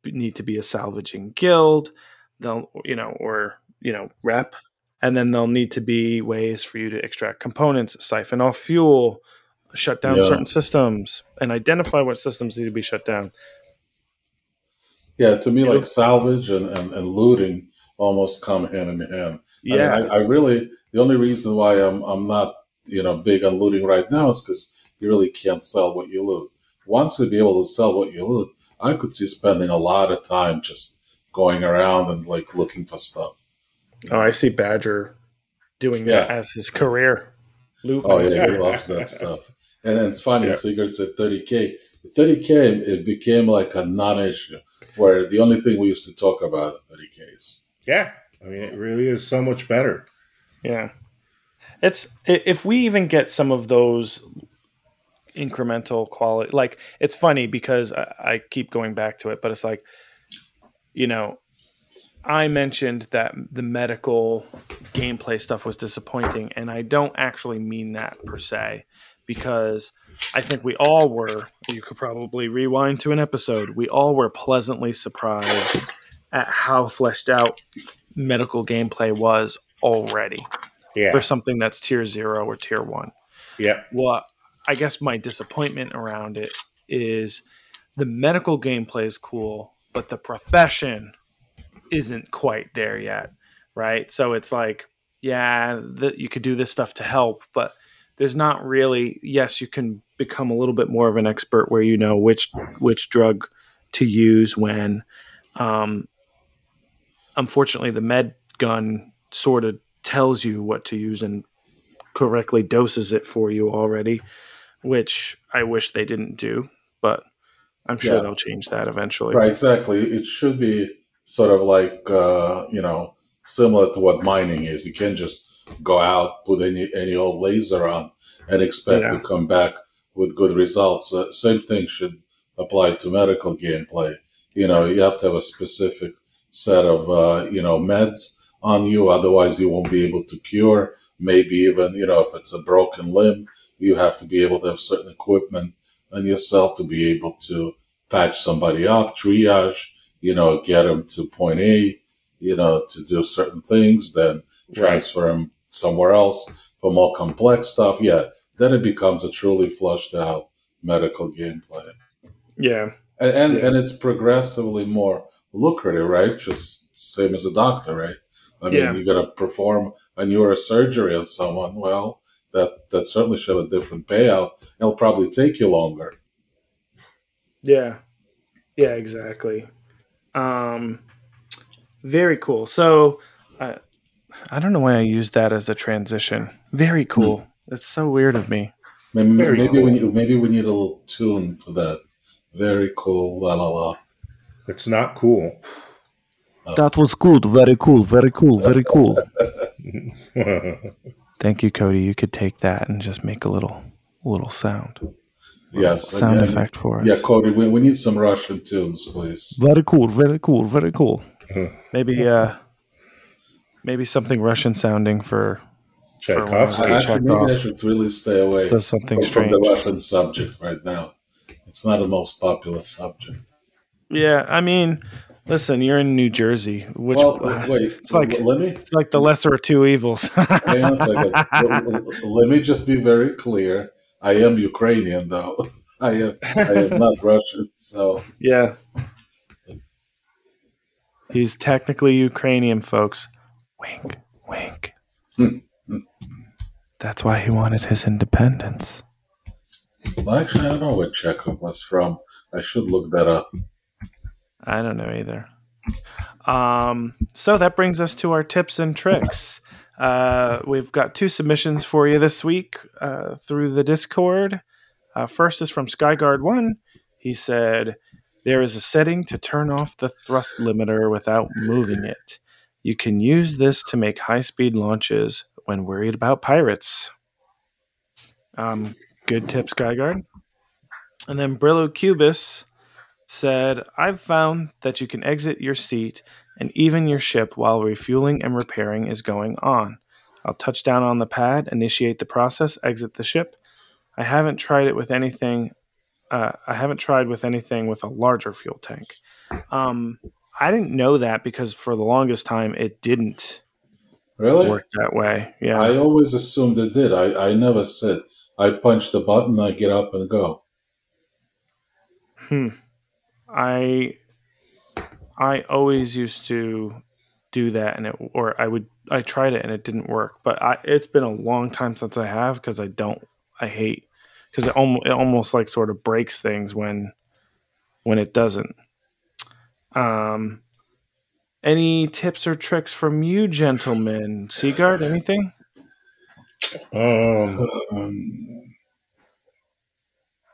need to be a salvaging guild. They'll, you know, or, you know, rep. And then there'll need to be ways for you to extract components, siphon off fuel, shut down Yeah. certain systems, and identify what systems need to be shut down. Yeah, to me, Yep. like salvage and, and, and looting almost come hand in hand. I mean, Yeah. I, I really the only reason why I'm I'm not you know big on looting right now is because you really can't sell what you loot. Once you'd be able to sell what you loot, I could see spending a lot of time just going around and like looking for stuff. oh, I see Badger doing that as his career. Loot Oh yeah, he loves that (laughs) stuff. And then it's funny, Yeah. cigarettes at 30k. 30k it became like a non-issue, where the only thing we used to talk about at 30ks. Yeah, I mean, it really is so much better. Yeah. It's if we even get some of those incremental quality like it's funny because I, I keep going back to it, but it's like you know, I mentioned that the medical gameplay stuff was disappointing, and I don't actually mean that per se, because I think we all were. You could probably rewind to an episode. We all were pleasantly surprised at how fleshed out medical gameplay was already Yeah, for something that's tier zero or tier one. yeah, Well, I guess my disappointment around it is the medical gameplay is cool, but the profession isn't quite there yet, right? So it's like, yeah, you could do this stuff to help, but there's not really. Yes, you can become a little bit more of an expert where you know which which drug to use when. Um, unfortunately, the med gun sort of tells you what to use and correctly doses it for you already, which I wish they didn't do, but I'm sure Yeah. they'll change that eventually. Right, exactly. It should be sort of like uh, you know similar to what mining is. You can't just go out put any any old laser on and expect Yeah. to come back with good results. Uh, same thing should apply to medical gameplay. You know, you have to have a specific set of uh, you know meds on you, otherwise you won't be able to cure. Maybe even you know if it's a broken limb, you have to be able to have certain equipment on yourself to be able to patch somebody up, triage, you know, get them to point A, you know, to do certain things, then transfer them somewhere else for more complex stuff. Yeah, then it becomes a truly flushed out medical gameplay. Yeah. And and, Yeah. and it's progressively more lucrative, right? Just same as a doctor, right? I mean, Yeah. you're going to perform a neurosurgery on someone. Well, that, that certainly should have a different payout. It'll probably take you longer. Yeah. Yeah, exactly. Um very cool. So I I don't know why I used that as a transition. Very cool. That's so weird of me. Maybe, maybe cool. we need, maybe we need a little tune for that. Very cool, la la la. it's not cool. That was good. Very cool. Very cool. Very cool. (laughs) Thank you, Cody. You could take that and just make a little little sound. Yes, Sound again, effect for us. Yeah, Cody, we, we need some Russian tunes, please. Very cool, very cool, very cool. (laughs) Maybe uh maybe something Russian sounding for Tchaikovsky. Okay, I, actually, checked maybe I should really stay away does something from strange. the Russian subject right now. It's not the most popular subject. Yeah, I mean, listen, you're in New Jersey, which well, uh, wait, it's like- let me it's like the lesser of two evils. (laughs) hang on a second. let, let- let me just be very clear. I am Ukrainian, though. (laughs) I am I am not Russian, so yeah. He's technically Ukrainian, folks. Wink, wink. That's why he wanted his independence. Well, actually, I don't know where Chekhov was from. I should look that up. I don't know either. Um, so that brings us to our tips and tricks. Uh, we've got two submissions for you this week uh, through the Discord. Uh, first is from Skyguard1. He said, There is a setting to turn off the thrust limiter without moving it. You can use this to make high speed launches when worried about pirates. Um, good tip, Skyguard. And then Brillo Cubis said, I've found that you can exit your seat and even your ship while refueling and repairing is going on. I'll touch down on the pad, initiate the process, exit the ship. I haven't tried it with anything. Uh, I haven't tried with anything with a larger fuel tank. Um, I didn't know that because for the longest time it didn't Really? work that way. Yeah, I always assumed it did. I, I never said I punch the button, I get up and go. Hmm. I I always used to do that, and it or I would I tried it and it didn't work. But I, it's been a long time since I have because I don't I hate because it almost it almost like sort of breaks things when when it doesn't. Um. Any tips or tricks from you, gentlemen? Seagard, anything? Um, Um,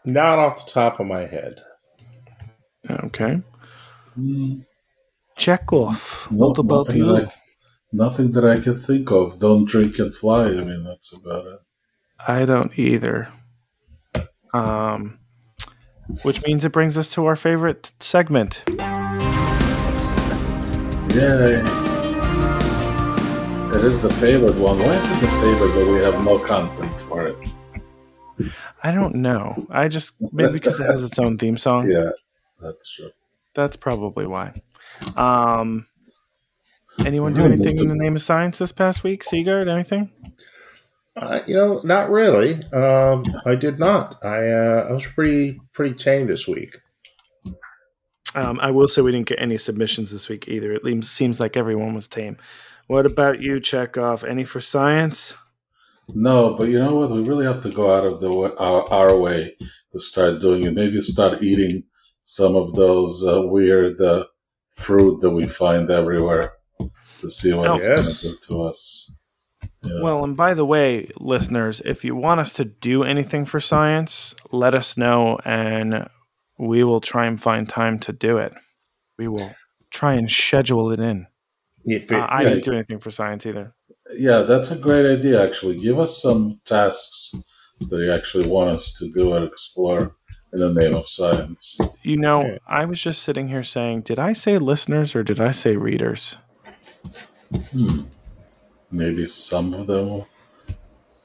not off the top of my head. Okay. mm, Chekhov. no, What about nothing, you? that I, nothing that I can think of. Don't drink and fly. I mean, that's about it. I don't either. Um, which means it brings us to our favorite segment. Yay. It is the favorite one. Why is it the favorite but we have no content for it? I don't know. I just maybe because it has its own theme song. Yeah, that's true. That's probably why. Um, anyone do anything in the name of science this past week? Seagard, anything? Uh, you know, not really. Um, I did not. I uh, I was pretty pretty tame this week. Um, I will say we didn't get any submissions this week either. It seems seems like everyone was tame. What about you, Chekhov? Any for science? No, but you know what? We really have to go out of the our, our way to start doing it. Maybe start eating some of those uh, weird uh, fruit that we find everywhere to see what it's yes. going to do to us. Yeah. Well, and by the way, listeners, if you want us to do anything for science, let us know and we will try and find time to do it. We will try and schedule it in. If Uh, I yeah. didn't do anything for science either. yeah, that's a great idea. Actually, give us some tasks that you actually want us to do and explore in the name of science. You know, Okay. I was just sitting here saying, did I say listeners or did I say readers? Hmm. Maybe some of them.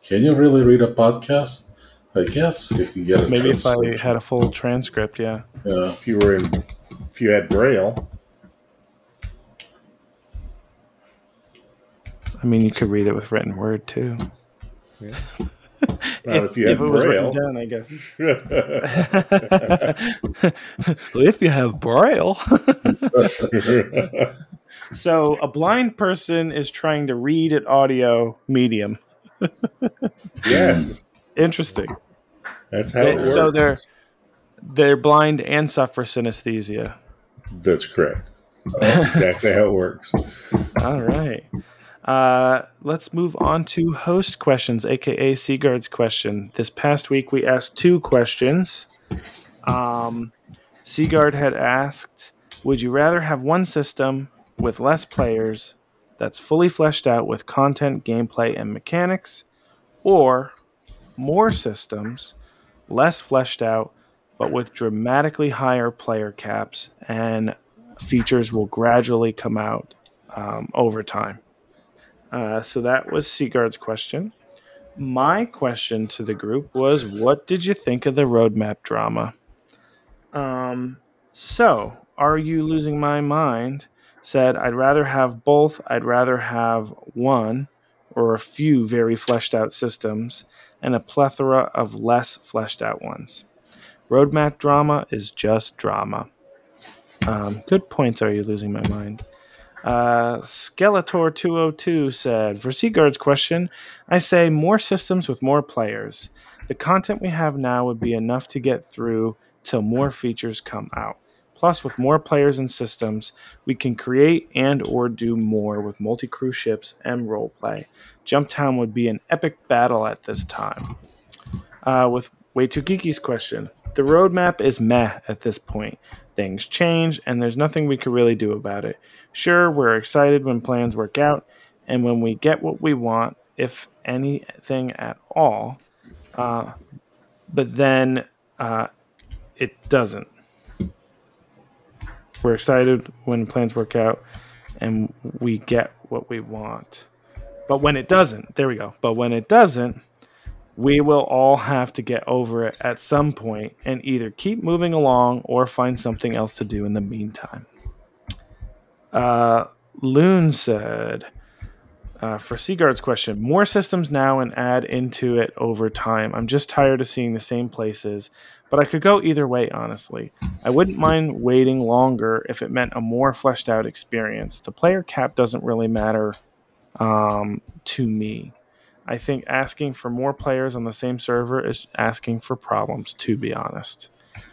Can you really read a podcast? I guess if you get a Maybe if I had a full transcript, yeah. Yeah. if you were in, if you had braille, I mean, you could read it with written word too. Now, (laughs) if, if you if had it was Braille- written down, I guess. well, (laughs) if you have braille. (laughs) so, a blind person is trying to read an audio medium. yes, Interesting. That's how it works. so they're they're blind and suffer synesthesia. that's correct. That's exactly how it works. All right. Uh, let's move on to host questions, aka Seagard's question. This past week, we asked two questions. Um, Seagard had asked, "Would you rather have one system with less players that's fully fleshed out with content, gameplay, and mechanics, or more systems, less fleshed out, but with dramatically higher player caps and features will gradually come out um, over time?" Uh, so that was Seagard's question. My question to the group was, "What did you think of the roadmap drama?" Um, so, are you losing my mind? Said, "I'd rather have both. I'd rather have one or a few very fleshed out systems and a plethora of less fleshed out ones. Roadmap drama is just drama." Um, good points. Are you losing my mind? Uh, Skeletor202 said, For Seagard's question, I say more systems with more players. The content we have now would be enough to get through till more features come out. Plus, with more players and systems, we can create and or do more with multi-crew ships and roleplay. Jumptown would be an epic battle at this time. Uh, with Way Too Geeky's question, the roadmap is meh at this point. Things change, and there's nothing we could really do about it. Sure, we're excited when plans work out, and when we get what we want, if anything at all. Uh, but then uh, it doesn't. We're excited when plans work out, and we get what we want. But when it doesn't, there we go. But when it doesn't, we will all have to get over it at some point and either keep moving along or find something else to do in the meantime. Uh, Loon said, uh, for Seagard's question, more systems now and add into it over time. I'm just tired of seeing the same places, but I could go either way, honestly. I wouldn't mind waiting longer if it meant a more fleshed out experience. The player cap doesn't really matter um, to me. I think asking for more players on the same server is asking for problems, to be honest.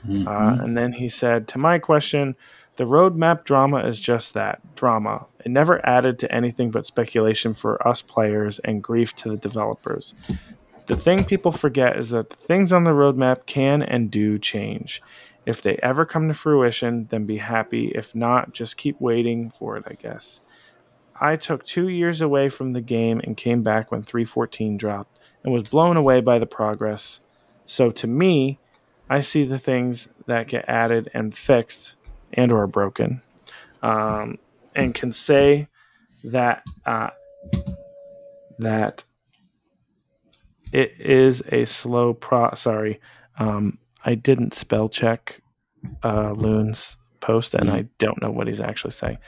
Mhm. Uh, and then he said, To my question, the roadmap drama is just that drama. It never added to anything but speculation for us players and grief to the developers. The thing people forget is that the things on the roadmap can and do change. If they ever come to fruition, then be happy. If not, just keep waiting for it, I guess. I took two years away from the game and came back when 314 dropped and was blown away by the progress. So to me, I see the things that get added and fixed and or broken, um, and can say that uh, that it is a slow pro. Sorry, um, I didn't spell check uh, Loon's post, and I don't know what he's actually saying.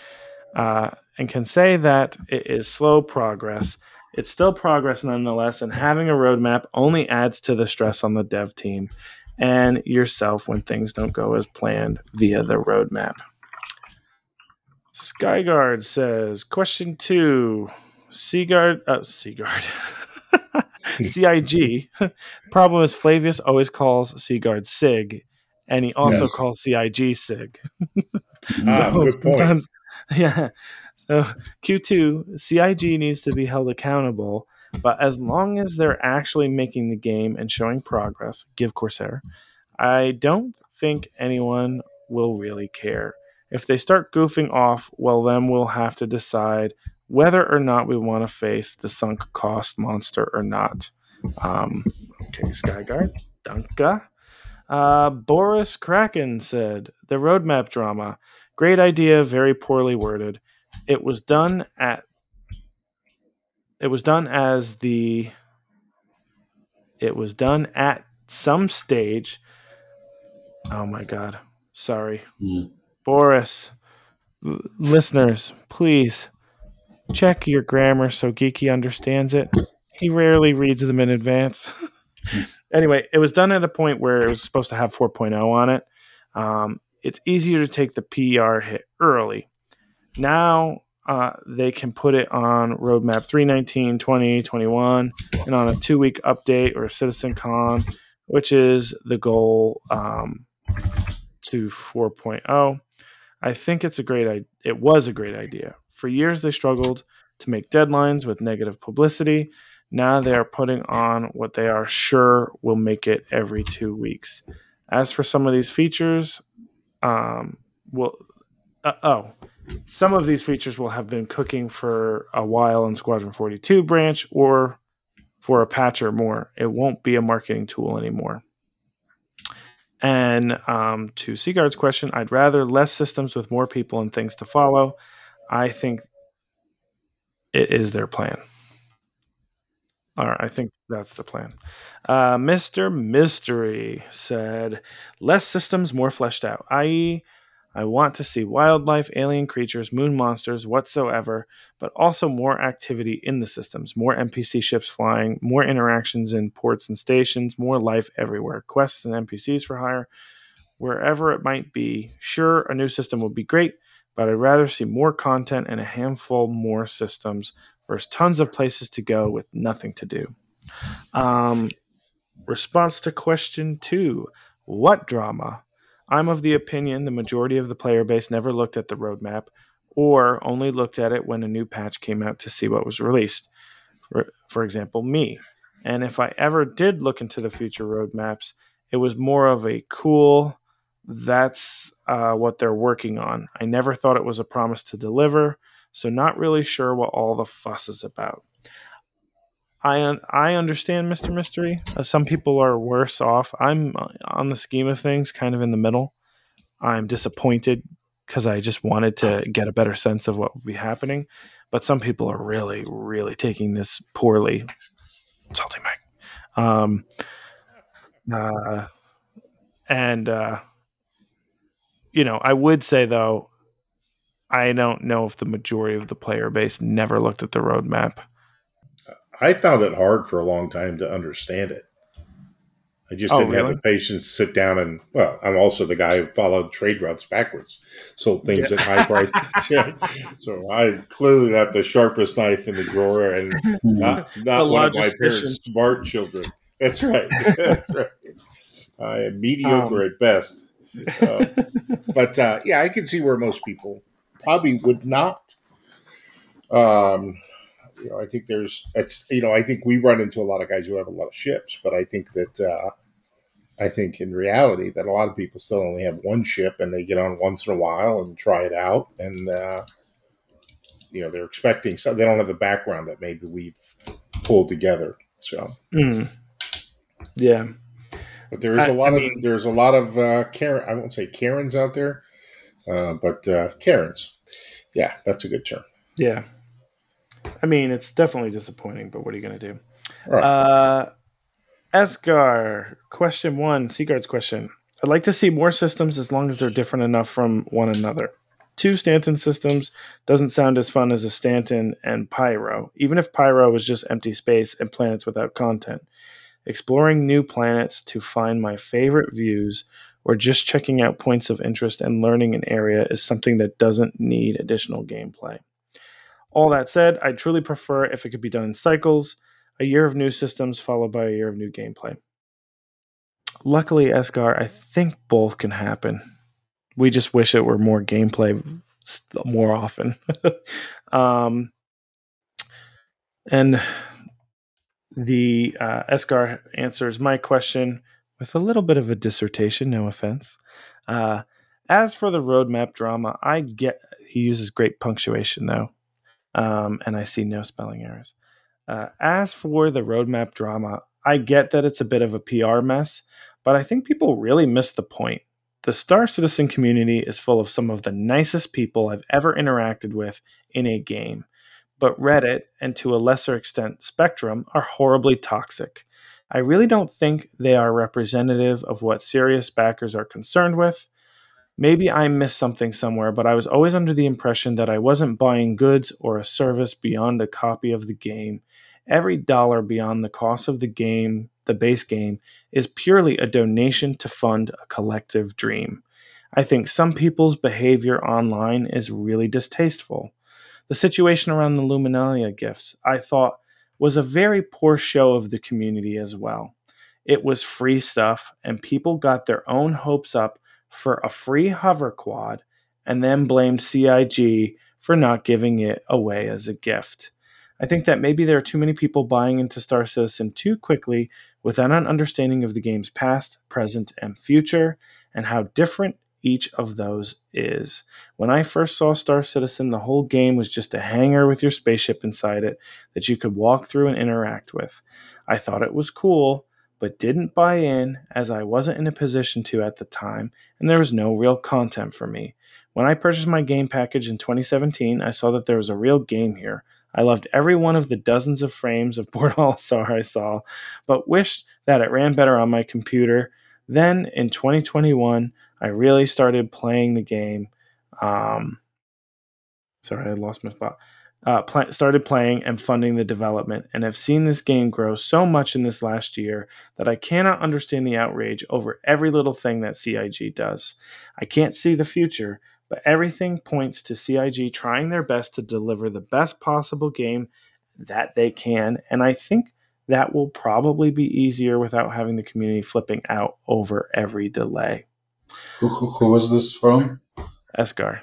Uh, and can say that it is slow progress. It's still progress nonetheless, and having a roadmap only adds to the stress on the dev team and yourself when things don't go as planned via the roadmap. Skyguard says, question two. Seagard, uh, Seagard. (laughs) (laughs) CIG. (laughs) Problem is, Flavius always calls Seagard Sig, and he also Yes. calls CIG Sig. Ah, (laughs) So good point. yeah. So Q2, CIG needs to be held accountable, but as long as they're actually making the game and showing progress, give Corsair, I don't think anyone will really care. If they start goofing off, well, then we'll have to decide whether or not we want to face the sunk cost monster or not. Um, okay, Skyguard, Danka. Uh, Boris Kraken said, The roadmap drama. Great idea, very poorly worded. It was done at it was done as the it was done at some stage. Oh my god. Sorry. Mm. Boris, l- listeners, please check your grammar so Geeky understands it. He rarely reads them in advance. (laughs) anyway, it was done at a point where it was supposed to have 4.0 on it. Um, it's easier to take the PR hit early. Now uh, they can put it on roadmap 319, 20, 21, and on a two week update or a CitizenCon, which is the goal um, to 4.0. I think it's a great. It was a great idea. For years, they struggled to make deadlines with negative publicity. Now they are putting on what they are sure will make it every two weeks. As for some of these features, um, uh, oh, some of these features will have been cooking for a while in Squadron 42 branch or for a patch or more. It won't be a marketing tool anymore. And um, to Seagard's question, I'd rather less systems with more people and things to follow. I think it is their plan. All right, I think that's the plan. Uh, Mr. Mystery said, less systems, more fleshed out, i.e., I want to see wildlife, alien creatures, moon monsters, whatsoever, but also more activity in the systems, more NPC ships flying, more interactions in ports and stations, more life everywhere, quests and NPCs for hire, wherever it might be. Sure, a new system would be great, but I'd rather see more content and a handful more systems versus tons of places to go with nothing to do. Um, response to question two What drama? I'm of the opinion the majority of the player base never looked at the roadmap or only looked at it when a new patch came out to see what was released. For, for example, me. And if I ever did look into the future roadmaps, it was more of a cool, that's uh, what they're working on. I never thought it was a promise to deliver, so not really sure what all the fuss is about. I I understand Mr. Mystery. Uh, some people are worse off. I'm uh, on the scheme of things kind of in the middle. I'm disappointed because I just wanted to get a better sense of what would be happening. But some people are really, really taking this poorly. Salty Mike. Um, uh, and, uh, you know, I would say, though, I don't know if the majority of the player base never looked at the roadmap. I found it hard for a long time to understand it. I just oh, didn't really? have the patience to sit down and well, I'm also the guy who followed trade routes backwards, sold things yeah. at high prices. (laughs) (laughs) so I clearly not the sharpest knife in the drawer, and not (laughs) not one of my parents' smart children. That's right. That's right. I am mediocre um, at best. Uh, but uh, yeah, I can see where most people probably would not. Um, you know, I think there's, you know, I think we run into a lot of guys who have a lot of ships, but I think that, uh, I think in reality that a lot of people still only have one ship and they get on once in a while and try it out. And, uh, you know, they're expecting so they don't have the background that maybe we've pulled together. So, mm. yeah. But there is a lot I mean, of, there's a lot of, uh, Karen, I won't say Karens out there, uh, but, uh, Karens. Yeah, that's a good term. Yeah. I mean, it's definitely disappointing, but what are you going to do? Right. Uh, Esgar, question one, Seagard's question. I'd like to see more systems as long as they're different enough from one another. Two Stanton systems doesn't sound as fun as a Stanton and Pyro, even if Pyro is just empty space and planets without content. Exploring new planets to find my favorite views or just checking out points of interest and learning an area is something that doesn't need additional gameplay. All that said, I truly prefer if it could be done in cycles, a year of new systems followed by a year of new gameplay. Luckily, Esgar, I think both can happen. We just wish it were more gameplay more often. (laughs) um, and the uh, Esgar answers my question with a little bit of a dissertation, no offense. Uh, as for the roadmap drama, I get he uses great punctuation though um, and I see no spelling errors. Uh, as for the roadmap drama, I get that it's a bit of a PR mess, but I think people really miss the point. The Star Citizen community is full of some of the nicest people I've ever interacted with in a game, but Reddit, and to a lesser extent Spectrum, are horribly toxic. I really don't think they are representative of what serious backers are concerned with. Maybe I missed something somewhere, but I was always under the impression that I wasn't buying goods or a service beyond a copy of the game. Every dollar beyond the cost of the game, the base game, is purely a donation to fund a collective dream. I think some people's behavior online is really distasteful. The situation around the Luminalia gifts, I thought, was a very poor show of the community as well. It was free stuff, and people got their own hopes up for a free hover quad and then blamed CIG for not giving it away as a gift. I think that maybe there are too many people buying into Star Citizen too quickly without an understanding of the game's past, present, and future, and how different each of those is. When I first saw Star Citizen, the whole game was just a hangar with your spaceship inside it that you could walk through and interact with. I thought it was cool, but didn't buy in as I wasn't in a position to at the time, and there was no real content for me. When I purchased my game package in 2017, I saw that there was a real game here. I loved every one of the dozens of frames of (laughs) Port Olisar I saw, but wished that it ran better on my computer. Then in 2021, I really started playing the game. Um, sorry, I lost my spot uh, pl- started playing and funding the development, and have seen this game grow so much in this last year that I cannot understand the outrage over every little thing that CIG does. I can't see the future, but everything points to CIG trying their best to deliver the best possible game that they can. And I think that will probably be easier without having the community flipping out over every delay. Who, who, who was this from? Escar.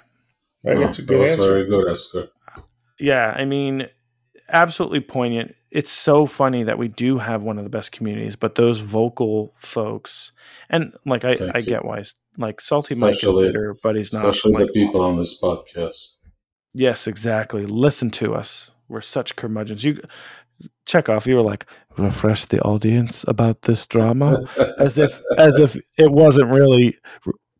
Right, Oh, that's a that good was answer. very good, Esther. Yeah, I mean, absolutely poignant. It's so funny that we do have one of the best communities, but those vocal folks, and like I, Thank I you. get why, it's- like Salty Mike is Especially- bitter, but he's not. Especially like, the people on this podcast. Yes, exactly. Listen to us. We're such curmudgeons. You check off. You were like refresh the audience about this drama, (laughs) as if as if it wasn't really.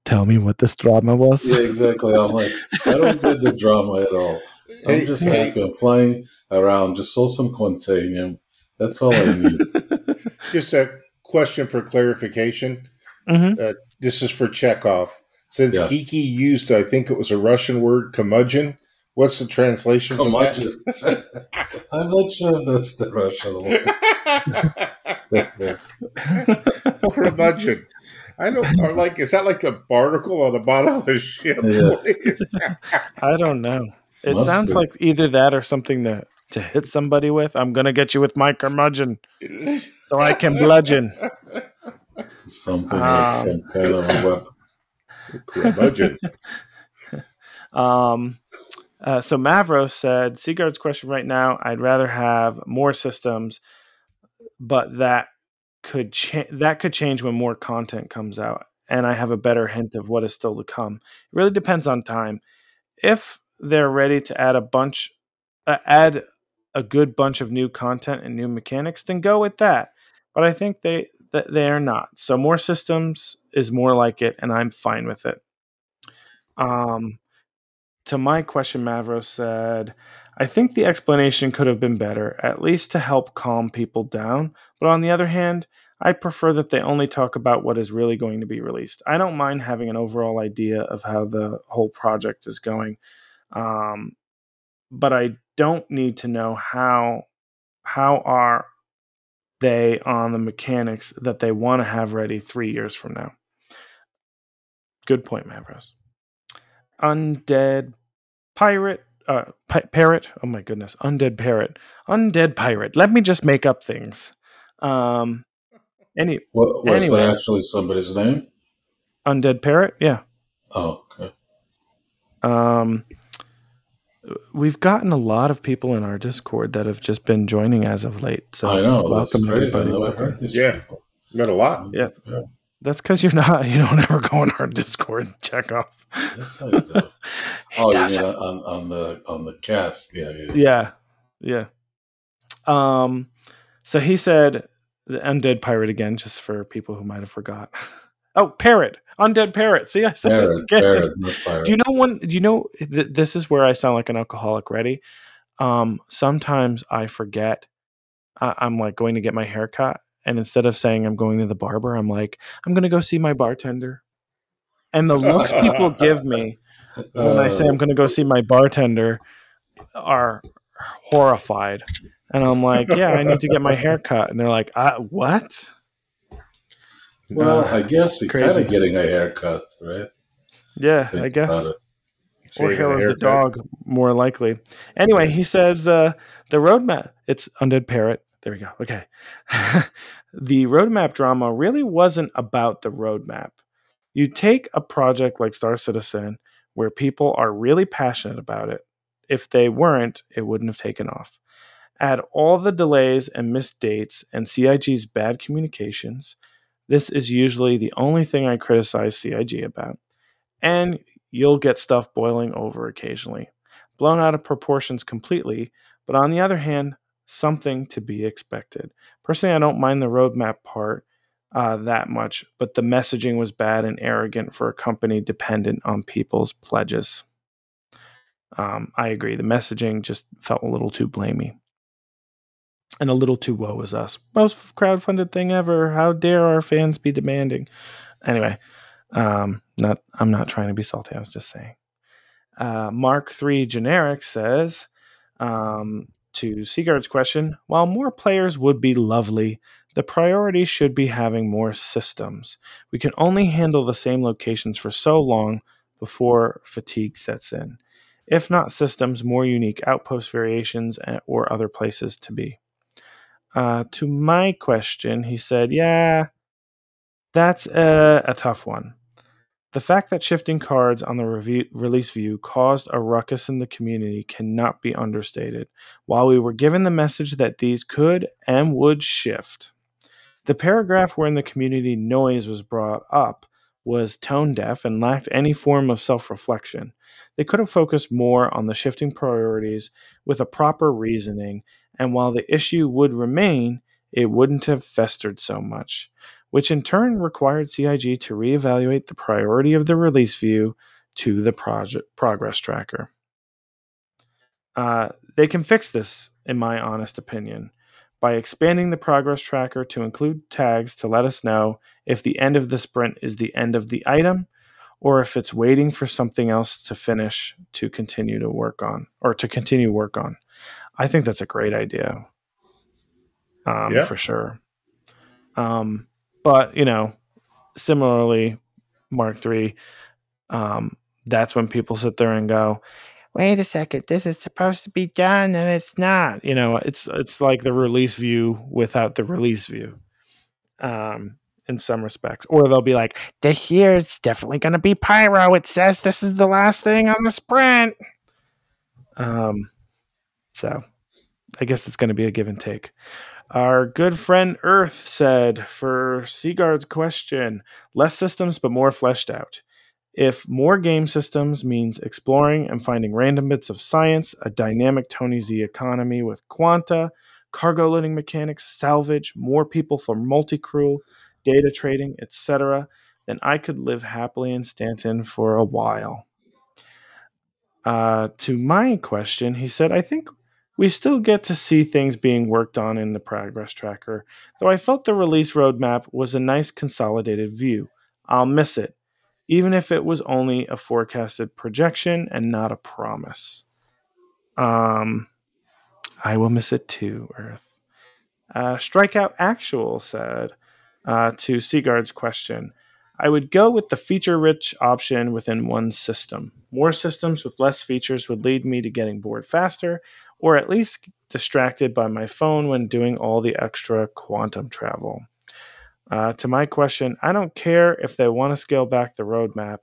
Tell me what this drama was. yeah, exactly. I'm like, I don't get the drama at all. I'm just hey, happy. I'm flying around, just saw some Quantainium. That's all I need. (laughs) just a question for clarification. hmm This is for Chekhov. Since Yeah. Geeky used, I think it was a Russian word, curmudgeon. What's the translation from that? (laughs) I'm not sure if that's the Russian one. (laughs) curmudgeon. I know, or like, is that like a barnacle on the bottom of a ship? Yeah. (laughs) I don't know. It Must sounds be. like either that or something to to hit somebody with. I'm gonna get you with my curmudgeon so I can bludgeon. Something Um, like some kind of a weapon. curmudgeon. Um, uh, so Mavros said, Seagard's question right now, I'd rather have more systems, but that could cha- that could change when more content comes out, and I have a better hint of what is still to come. It really depends on time. If they're ready to add a bunch, uh, add a good bunch of new content and new mechanics, then go with that. But I think they that they are not. So more systems is more like it, and I'm fine with it. Um, to my question, Mavro said, I think the explanation could have been better, at least to help calm people down. But on the other hand, I prefer that they only talk about what is really going to be released. I don't mind having an overall idea of how the whole project is going, um, but I don't need to know how how are they on the mechanics that they want to have ready three years from now. Good point, Mavros undead pirate uh pi- parrot oh my goodness undead parrot undead pirate let me just make up things um any What was Anyway. that actually somebody's name? undead parrot yeah Oh, okay. um we've gotten a lot of people in our discord that have just been joining as of late so I know. That's welcome crazy. everybody I never welcome. heard these Yeah. people. Met a lot. Yeah. That's because you're not you don't ever go on our discord and check off Yes, I do. (laughs) oh, you doesn't. mean on, on the on the cast? Yeah, yeah. yeah yeah um so he said the undead pirate again just for people who might have forgot (laughs) oh parrot undead parrot see i said it again. parrot, not pirate. do you know when do you know th- this is where i sound like an alcoholic ready um sometimes i forget I- i'm like going to get my hair cut and instead of saying i'm going to the barber i'm like i'm going to go see my bartender and the looks people (laughs) give me when I say I'm going to go see my bartender are horrified. And I'm like, yeah, I need to get my hair cut. And they're like, uh, what? well, I guess it's you're kind of getting a haircut, right? Yeah, Think I guess. Or hair of the dog, more likely. Anyway, he says uh, the roadmap, it's Undead Parrot. There we go. Okay. (laughs) the roadmap drama really wasn't about the roadmap. You take a project like Star Citizen, where people are really passionate about it. If they weren't, it wouldn't have taken off. Add all the delays and missed dates and CIG's bad communications. This is usually the only thing I criticize CIG about. And you'll get stuff boiling over occasionally. Blown out of proportions completely, but on the other hand, something to be expected. Personally, I don't mind the roadmap part uh, that much, but the messaging was bad and arrogant for a company dependent on people's pledges. Um, I agree. The messaging just felt a little too blamey and a little too woe is us. Most crowdfunded thing ever. How dare our fans be demanding? Anyway, um, not I'm not trying to be salty. I was just saying. Uh, Mark three generic says um, to Seagard's question: While more players would be lovely, the priority should be having more systems. We can only handle the same locations for so long before fatigue sets in. If not systems, more unique outpost variations eh, or other places to be. Uh, to my question, he said, Yeah, that's a, a tough one. The fact that shifting cards on the review, release view caused a ruckus in the community cannot be understated. While we were given the message that these could and would shift, the paragraph wherein the community noise was brought up was tone deaf and lacked any form of self reflection. They could have focused more on the shifting priorities with a proper reasoning, and while the issue would remain, it wouldn't have festered so much which in turn required CIG to reevaluate the priority of the release view to the project progress tracker. Uh, they can fix this, in my honest opinion, by expanding the progress tracker to include tags to let us know if the end of the sprint is the end of the item or if it's waiting for something else to finish to continue to work on or to continue work on. I think that's a great idea. Um, yeah. for sure. Um, but you know, similarly, Mark three, um, that's when people sit there and go, "Wait a second, this is supposed to be done and it's not." You know, it's it's like the release view without the release view. Um, in some respects, or they'll be like, "This here, it's definitely going to be pyro. It says this is the last thing on the sprint." Um, so I guess it's going to be a give and take. Our good friend Earth said for Seagard's question less systems but more fleshed out. If more game systems means exploring and finding random bits of science, a dynamic Tony Z economy with quanta, cargo loading mechanics, salvage, more people for multi crew, data trading, etc., then I could live happily in Stanton for a while. Uh, to my question, he said, I think we still get to see things being worked on in the progress tracker, though I felt the release roadmap was a nice consolidated view. I'll miss it, even if it was only a forecasted projection and not a promise. Um, I will miss it too, Earth. Uh, Strikeout Actual said uh, to Seagard's question I would go with the feature rich option within one system. More systems with less features would lead me to getting bored faster, or at least distracted by my phone when doing all the extra quantum travel. Uh, to my question, I don't care if they want to scale back the roadmap,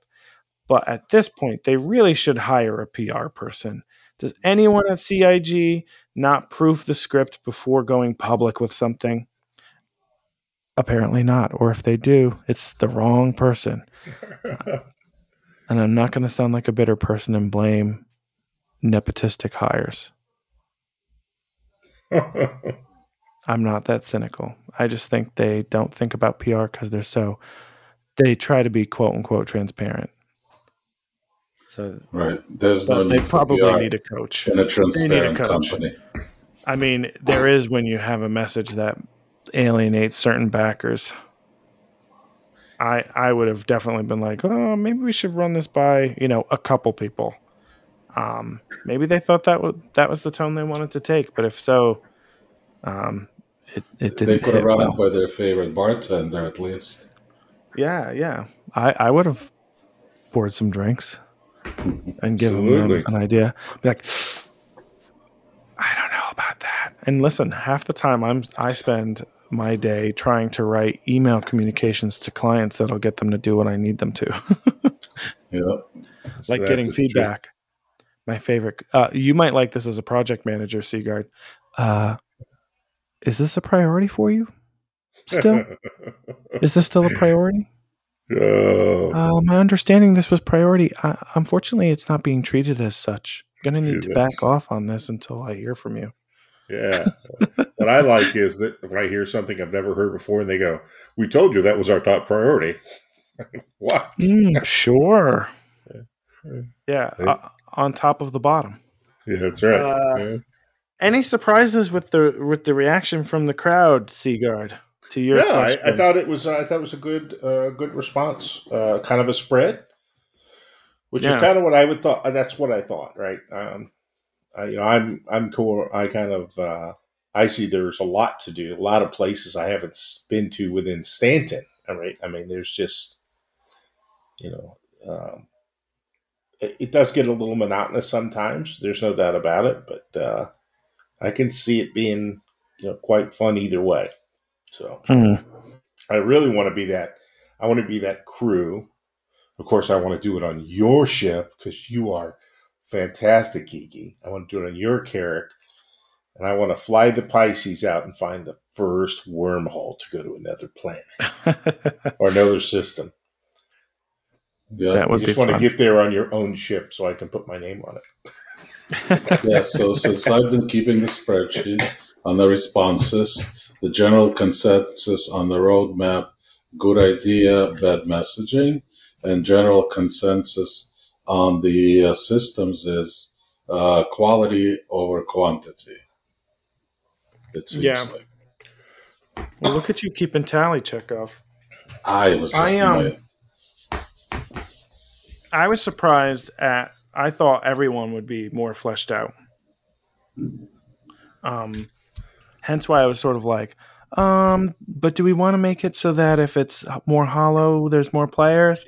but at this point, they really should hire a PR person. Does anyone at CIG not proof the script before going public with something? Apparently not. Or if they do, it's the wrong person. (laughs) and I'm not going to sound like a bitter person and blame nepotistic hires. I'm not that cynical. I just think they don't think about PR because they're so they try to be quote unquote transparent. So right, there's no they probably need a coach in a transparent a company. I mean, there is when you have a message that alienates certain backers. I I would have definitely been like, oh, maybe we should run this by you know a couple people. Um, maybe they thought that was that was the tone they wanted to take, but if so, um, it it didn't. They could have run well. it by their favorite bartender at least. Yeah, yeah. I I would have poured some drinks and given them an idea. Be like, I don't know about that. And listen, half the time I'm I spend my day trying to write email communications to clients that'll get them to do what I need them to. (laughs) yeah. Like so getting feedback my favorite. Uh, you might like this as a project manager, Seagard. Uh, is this a priority for you? Still, (laughs) is this still a priority? No. Uh, my understanding this was priority. Uh, unfortunately, it's not being treated as such. I'm gonna need to back off on this until I hear from you. Yeah. (laughs) what I like is that when I hear something I've never heard before, and they go, "We told you that was our top priority." (laughs) what? Mm, sure. Yeah. Uh, on top of the bottom. Yeah, that's right. Uh, yeah. Any surprises with the with the reaction from the crowd, Seagard? To your yeah, I, I, thought it was uh, I thought it was a good uh, good response, uh, kind of a spread, which yeah. is kind of what I would thought. That's what I thought, right? Um, I, you know, I'm I'm cool. I kind of uh, I see there's a lot to do, a lot of places I haven't been to within Stanton. All right, I mean, there's just you know, um, it does get a little monotonous sometimes. There's no doubt about it, but uh, I can see it being you know quite fun either way. So Mm. I really want to be that. I want to be that crew. Of course, I want to do it on your ship because you are fantastic, Kiki. I want to do it on your Carrack, and I want to fly the Pisces out and find the first wormhole to go to another planet (laughs) or another system. Yeah, That would you be just want fun. to get there on your own ship so I can put my name on it. (laughs) yeah. So since I've been keeping the spreadsheet on the responses, the general consensus on the roadmap, good idea, bad messaging, and general consensus on the uh, systems is uh, quality over quantity. It seems Yeah. like well, look at you keeping tally, Chekhov. I was just I, in um, my- I was surprised at. I thought everyone would be more fleshed out. Um, hence why I was sort of like, um, but do we want to make it so that if it's more hollow, there's more players?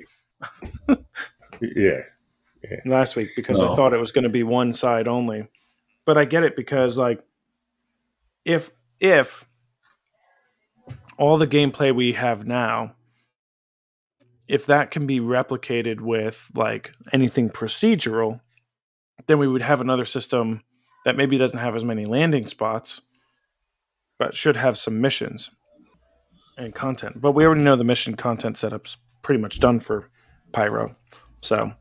(laughs) Yeah. Last week because I thought it was going to be one side only, but I get it because like, if if all the gameplay we have now if that can be replicated with like anything procedural, then we would have another system that maybe doesn't have as many landing spots, but should have some missions and content. But we already know the mission content setup's pretty much done for Pyro, so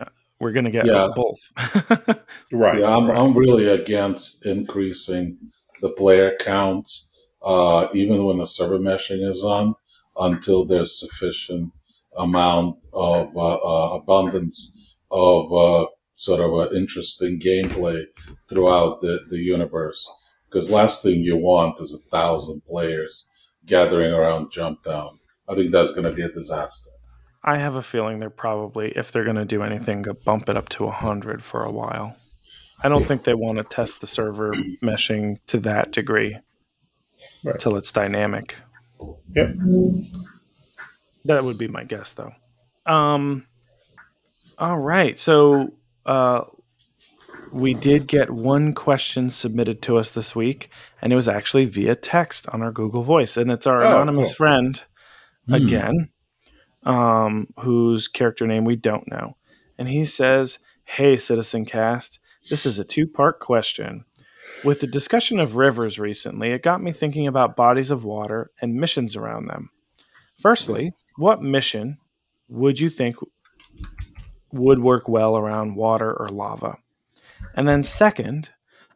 uh, we're gonna get Yeah. both. (laughs) Right. Yeah, I'm. I'm really against increasing the player counts, uh, even when the server meshing is on, until there's sufficient amount of uh, uh, abundance of uh, sort of uh, interesting gameplay throughout the, the universe. Because last thing you want is a thousand players gathering around Jumptown. I think that's going to be a disaster. I have a feeling they're probably, if they're going to do anything, to bump it up to 100 for a while. I don't think they want to test the server meshing to that degree Right. until it's dynamic. Yep. That would be my guess, though. Um, all right. So uh, we did get one question submitted to us this week, and it was actually via text on our Google Voice. And it's our Oh, anonymous cool. friend Hmm. again, um, whose character name we don't know. And he says, Hey, Citizen Cast, this is a two part question. With the discussion of rivers recently, it got me thinking about bodies of water and missions around them. Firstly, what mission would you think would work well around water or lava? And then, second,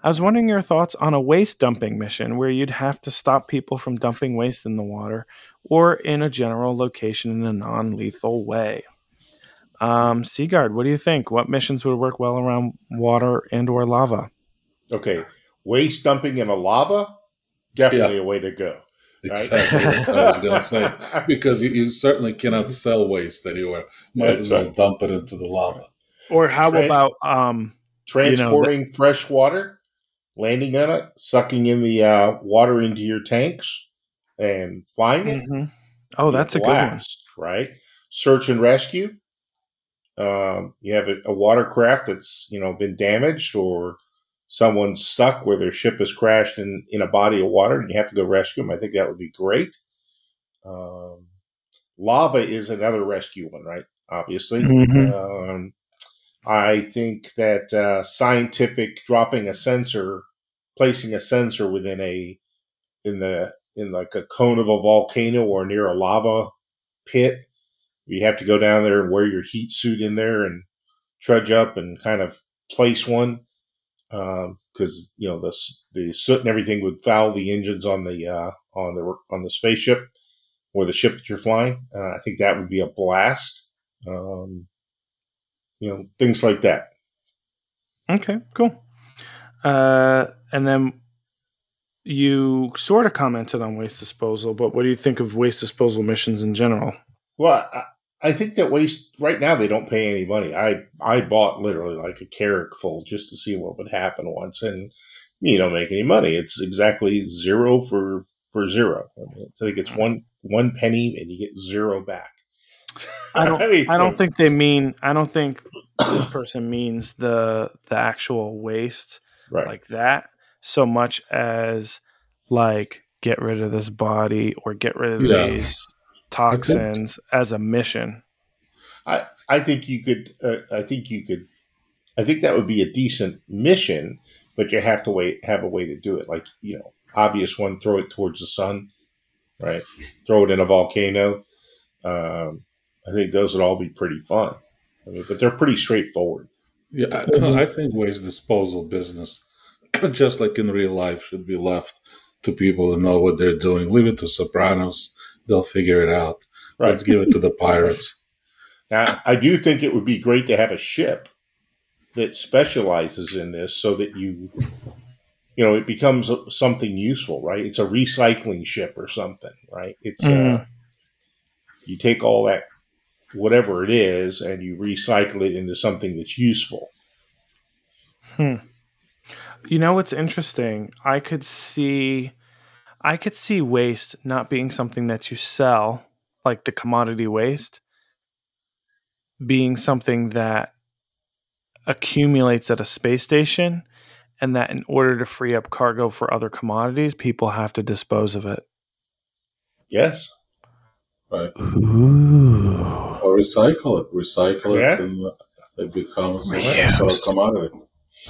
I was wondering your thoughts on a waste dumping mission where you'd have to stop people from dumping waste in the water or in a general location in a non lethal way. Um, Seagard, what do you think? What missions would work well around water and or lava? Okay. Waste dumping in a lava, definitely a way to go. Right? Exactly. That's what I was going to say. (laughs) Because you, you certainly cannot sell waste anywhere. Might That's as well right. dump it into the lava. Or how Right. about um Transporting fresh water, landing on it, sucking in the uh, water into your tanks, and flying it. mhm. Oh, that's a good one. blast, right? Search and rescue. Um, you have a, a watercraft that's you know been damaged or someone's stuck where their ship has crashed in in a body of water and you have to go rescue them. I think that would be great. Um, lava is another rescue one, right? Obviously. Mhm. Um, I think that uh, scientific dropping a sensor, placing a sensor within a in the in like a cone of a volcano or near a lava pit. You have to go down there and wear your heat suit in there and trudge up and kind of place one because you know the the soot and everything would foul the engines on the uh, on the on the spaceship or the ship that you're flying. Uh, I think that would be a blast. Um, you know things like that. Okay, cool. Uh, and then you sort of commented on waste disposal, but what do you think of waste disposal missions in general? Well, I, I think that waste right now they don't pay any money. I I bought literally like a carrot full just to see what would happen once, and you don't make any money. It's exactly zero for for zero. I, mean, I think it's one one penny and you get zero back. I don't. (laughs) mean, I don't so- think they mean. I don't think this person means the the actual waste Right. like that so much as like get rid of this body or get rid of Yeah. these toxins as a mission. I, I think you could. Uh, I think you could. I think that would be a decent mission, but you have to wait. Have a way to do it. Like you know, obvious one: throw it towards the sun, right? Throw it in a volcano. Um, I think those would all be pretty fun. I mean, but they're pretty straightforward. Yeah, I, (clears throat) I think waste disposal business, (clears throat) just like in real life, should be left to people who know what they're doing. Leave it to Sopranos; they'll figure it out. Right. Let's give it to the pirates. (laughs) Now, I do think it would be great to have a ship that specializes in this, so that you, you know, it becomes something useful, right? It's a recycling ship or something, right? It's uh, Mhm. you take all that whatever it is and you recycle it into something that's useful. Hmm. You know what's interesting? I could see I could see waste not being something that you sell, like the commodity waste, being something that accumulates at a space station and that in order to free up cargo for other commodities, people have to dispose of it. Yes. Right. Ooh. Or recycle it. Recycle Yeah. it and uh, it becomes a Reuse. sort of commodity.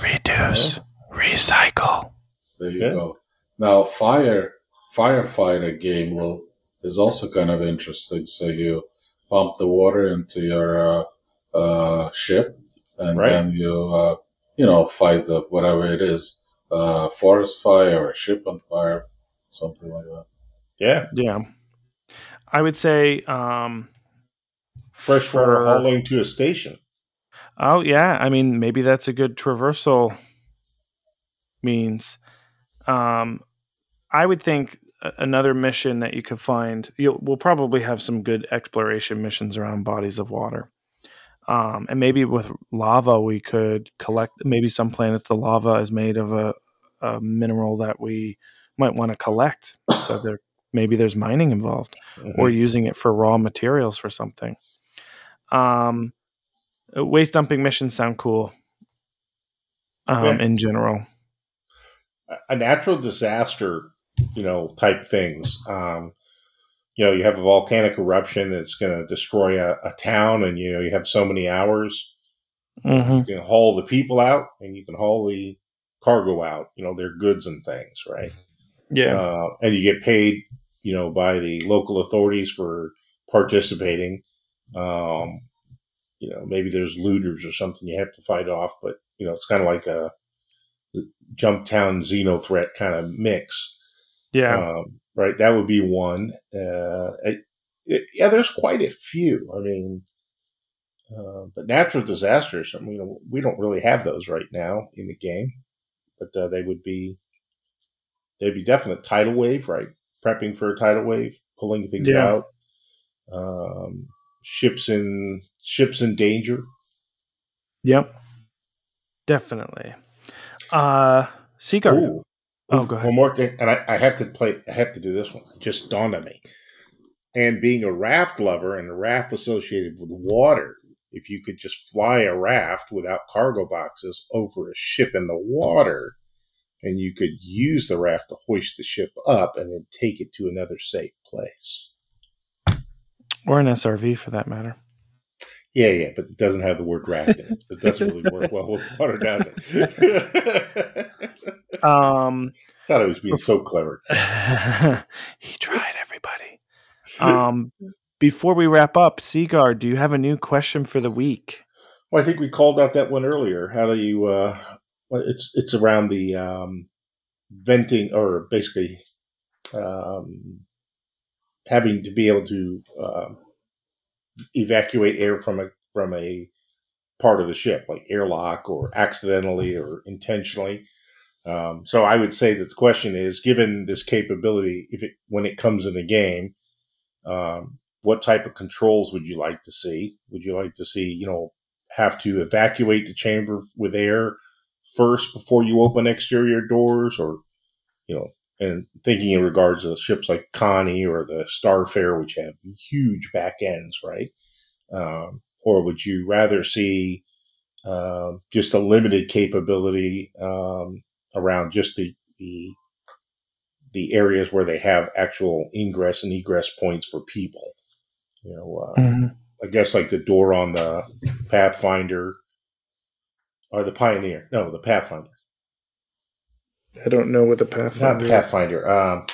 Reduce, recycle. There you Yeah. go. Now, fire firefighter game loop is also kind of interesting. So you pump the water into your uh, uh, ship, and Right. then you uh, you know fight the whatever it is, uh, forest fire or ship on fire, something like that. Yeah. Yeah. I would say um Freshwater for- hauling to a station. Oh yeah, I mean maybe that's a good traversal means. Um, I would think a- another mission that you could find. You'll, we'll probably have some good exploration missions around bodies of water, um, and maybe with lava we could collect. Maybe some planets the lava is made of a, a mineral that we might want to collect. So (coughs) there maybe there's mining involved or using it for raw materials for something. Um, waste dumping missions sound cool. Um, Yeah. in general, a natural disaster, you know, type things. Um, you know, you have a volcanic eruption that's going to destroy a, a town, and you know you have so many hours. hmm You can haul the people out, and you can haul the cargo out. You know, their goods and things, right? yeah, uh, and you get paid, you know, by the local authorities for participating. Um, you know, maybe there's looters or something you have to fight off, but you know, it's kind of like a Jumptown xeno threat kind of mix, yeah, um, right? That would be one. Uh, it, it, yeah, there's quite a few. I mean, uh, but natural disasters. I mean, you know, we don't really have those right now in the game, but uh, they would be they'd be definite tidal wave, right? Prepping for a tidal wave, pulling things Yeah. out. Um, ships in ships in danger. yep, definitely. Uh, Seagard. Ooh. Oh, go ahead. One more thing, and I, I have to play. I have to do this one. It just dawned on me. And being a raft lover and a raft associated with water, if you could just fly a raft without cargo boxes over a ship in the water, and you could use the raft to hoist the ship up and then take it to another safe place. or an SRV for that matter. Yeah, yeah, but it doesn't have the word raft in it. It doesn't really work well with water, does it? (laughs) Um, Thought I was being so clever. (laughs) he tried everybody. Um, before we wrap up, Seagard, do you have a new question for the week? Well, I think we called out that one earlier. How do you? Uh, it's it's around the um, venting, or basically um, having to be able to um evacuate air from a from a part of the ship, like airlock, or accidentally or intentionally. Um, so I would say that the question is, given this capability, if it when it comes in the game, um, what type of controls would you like to see? Would you like to see, you know, have to evacuate the chamber with air first before you open exterior doors, or you know, and thinking in regards to ships like Connie or the Starfarer, which have huge back ends, right? Um, or would you rather see um, just a limited capability um, around just the, the the areas where they have actual ingress and egress points for people. You know, uh, Mhm. I guess like the door on the Pathfinder or the Pioneer. No, the Pathfinder. I don't know what the Pathfinder Not is. Pathfinder. Um,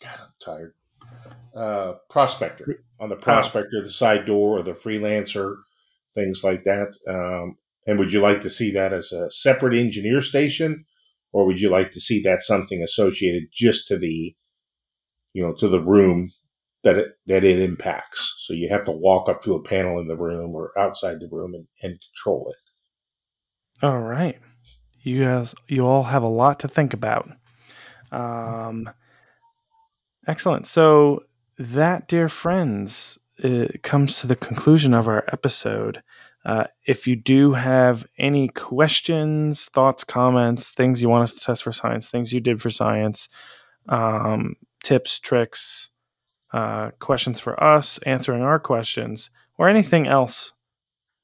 God, I'm tired. Uh, Prospector on the Prospector, the side door, or the Freelancer, things like that. Um, and would you like to see that as a separate engineer station, or would you like to see that something associated just to the, you know, to the room that it that it impacts? So you have to walk up to a panel in the room or outside the room and, and control it. All right. You guys, you all have a lot to think about. Um, excellent. So that, dear friends, comes to the conclusion of our episode. Uh, if you do have any questions, thoughts, comments, things you want us to test for science, things you did for science, um, tips, tricks, uh, questions for us, answering our questions, or anything else,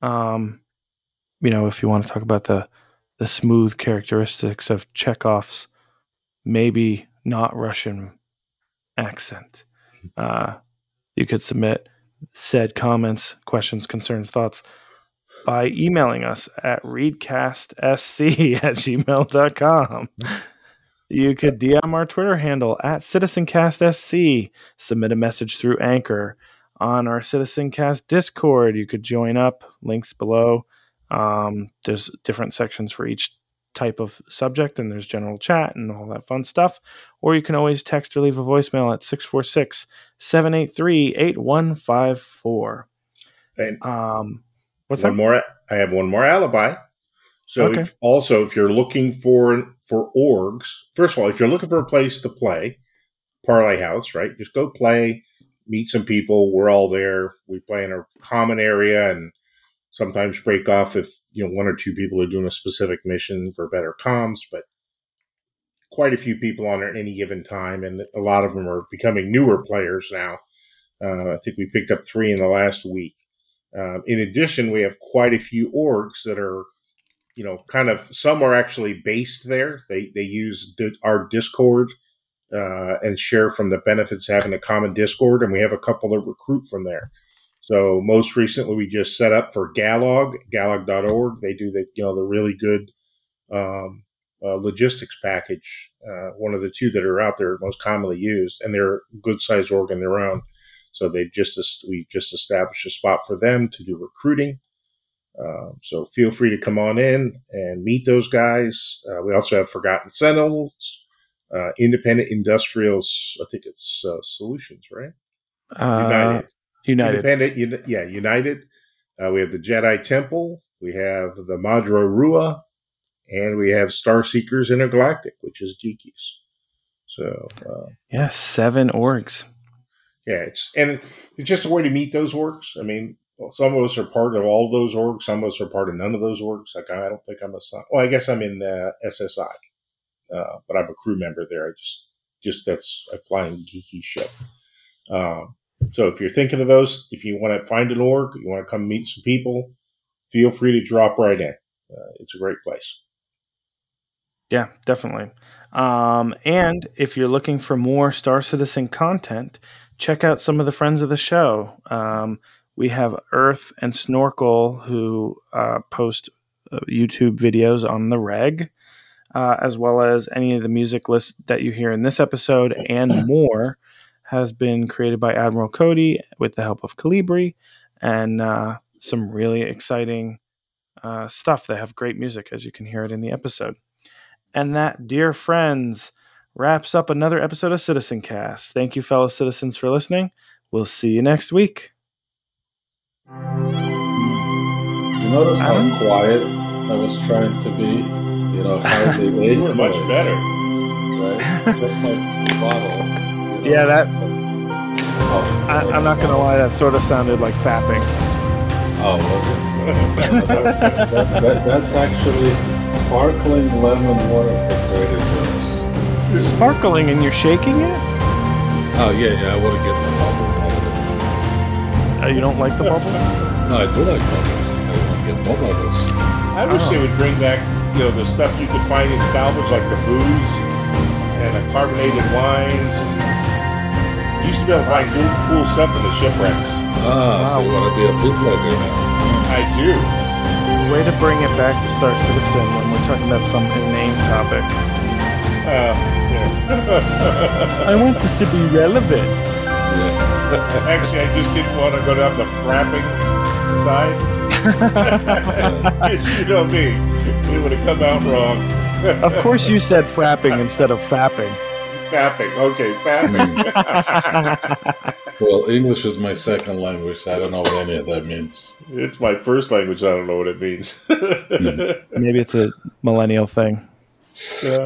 um, you know, if you want to talk about the the smooth characteristics of Chekhov's maybe not Russian accent. Uh, you could submit said comments, questions, concerns, thoughts by emailing us at readcastsc (laughs) at gmail.com. You could DM our Twitter handle at CitizenCastSC, submit a message through Anchor. On our CitizenCast Discord, you could join up, links below. Um, there's different sections for each type of subject, and there's general chat and all that fun stuff. Or you can always text or leave a voicemail at 646 783 8154. Um, what's one that? more. I have one more alibi. So Okay. if, also, if you're looking for for orgs, first of all, if you're looking for a place to play, Parlay House, right? Just go play, meet some people. We're all there. We play in a common area and sometimes break off if you know one or two people are doing a specific mission for better comms, but quite a few people on at any given time, and a lot of them are becoming newer players now. Uh, I think we picked up three in the last week. Um, in addition, we have quite a few orgs that are, you know, kind of some are actually based there. They they use di- our Discord uh, and share from the benefits having a common Discord, and we have a couple that recruit from there. So most recently, we just set up for Galog, Galog.org. They do the you know the really good um, uh, logistics package. Uh, one of the two that are out there most commonly used, and they're a good sized org in their own. So they've just we just established a spot for them to do recruiting. Um, so feel free to come on in and meet those guys. Uh, we also have Forgotten Sentinels, uh, Independent Industrials. I think it's uh, Solutions, right? Uh, United. United. Independent, yeah, United. Uh, we have the Jedi Temple. We have the Madra Rua, and we have Star Seekers Intergalactic, which is Geekies. So uh, Yeah, seven orgs. Yeah, it's and it's just a way to meet those orgs. I mean, some of us are part of all those orgs. Some of us are part of none of those orgs. Like I don't think I'm a. Well, I guess I'm in the SSI, uh, but I'm a crew member there. I just just that's a flying geeky ship. Um, so if you're thinking of those, if you want to find an org, you want to come meet some people, feel free to drop right in. Uh, it's a great place. Yeah, definitely. Um, and if you're looking for more Star Citizen content, check out some of the friends of the show. Um, we have Earth and Snorkel who uh, post uh, YouTube videos on the reg, uh, as well as any of the music list that you hear in this episode and (clears throat) more has been created by Admiral Cody with the help of Calibri and uh, some really exciting uh, stuff. They have great music, as you can hear it in the episode. And that, dear friends, wraps up another episode of Citizen Cast. Thank you, fellow citizens, for listening. We'll see you next week. Did you notice how Adam? quiet I was trying to be? You know, hardly (laughs) You were much noise, better. Right? Just like the bottle. you know. Yeah, that Oh, I, I'm not gonna lie, that sort of sounded like fapping. oh was it? (laughs) that, that, that's actually sparkling lemon water for Trader Joe's. Sparkling and you're shaking it? Oh, yeah, yeah, I want to get the bubbles out of it. Uh, you don't like the bubbles? No, I do like bubbles. I want to get more of this. I wish Oh. they would bring back, you know, the stuff you could find in salvage, like the booze and the carbonated wines. You used to be able to find cool, cool stuff in the shipwrecks. Ah, so you Wow. want to be a bootlegger now? I do. Way to bring it back to Star Citizen when we're talking about some inane topic. Uh, yeah. I want this to be relevant. Yeah. (laughs) Actually, I just didn't want to go down the frapping side. (laughs) Yes, you know me. It would have come out wrong. of course, you said frapping instead of fapping. fapping. Okay, fapping. (laughs) Well, English is my second language. So I don't know what any of that means. it's my first language. I don't know what it means. Maybe it's a millennial thing. Yeah.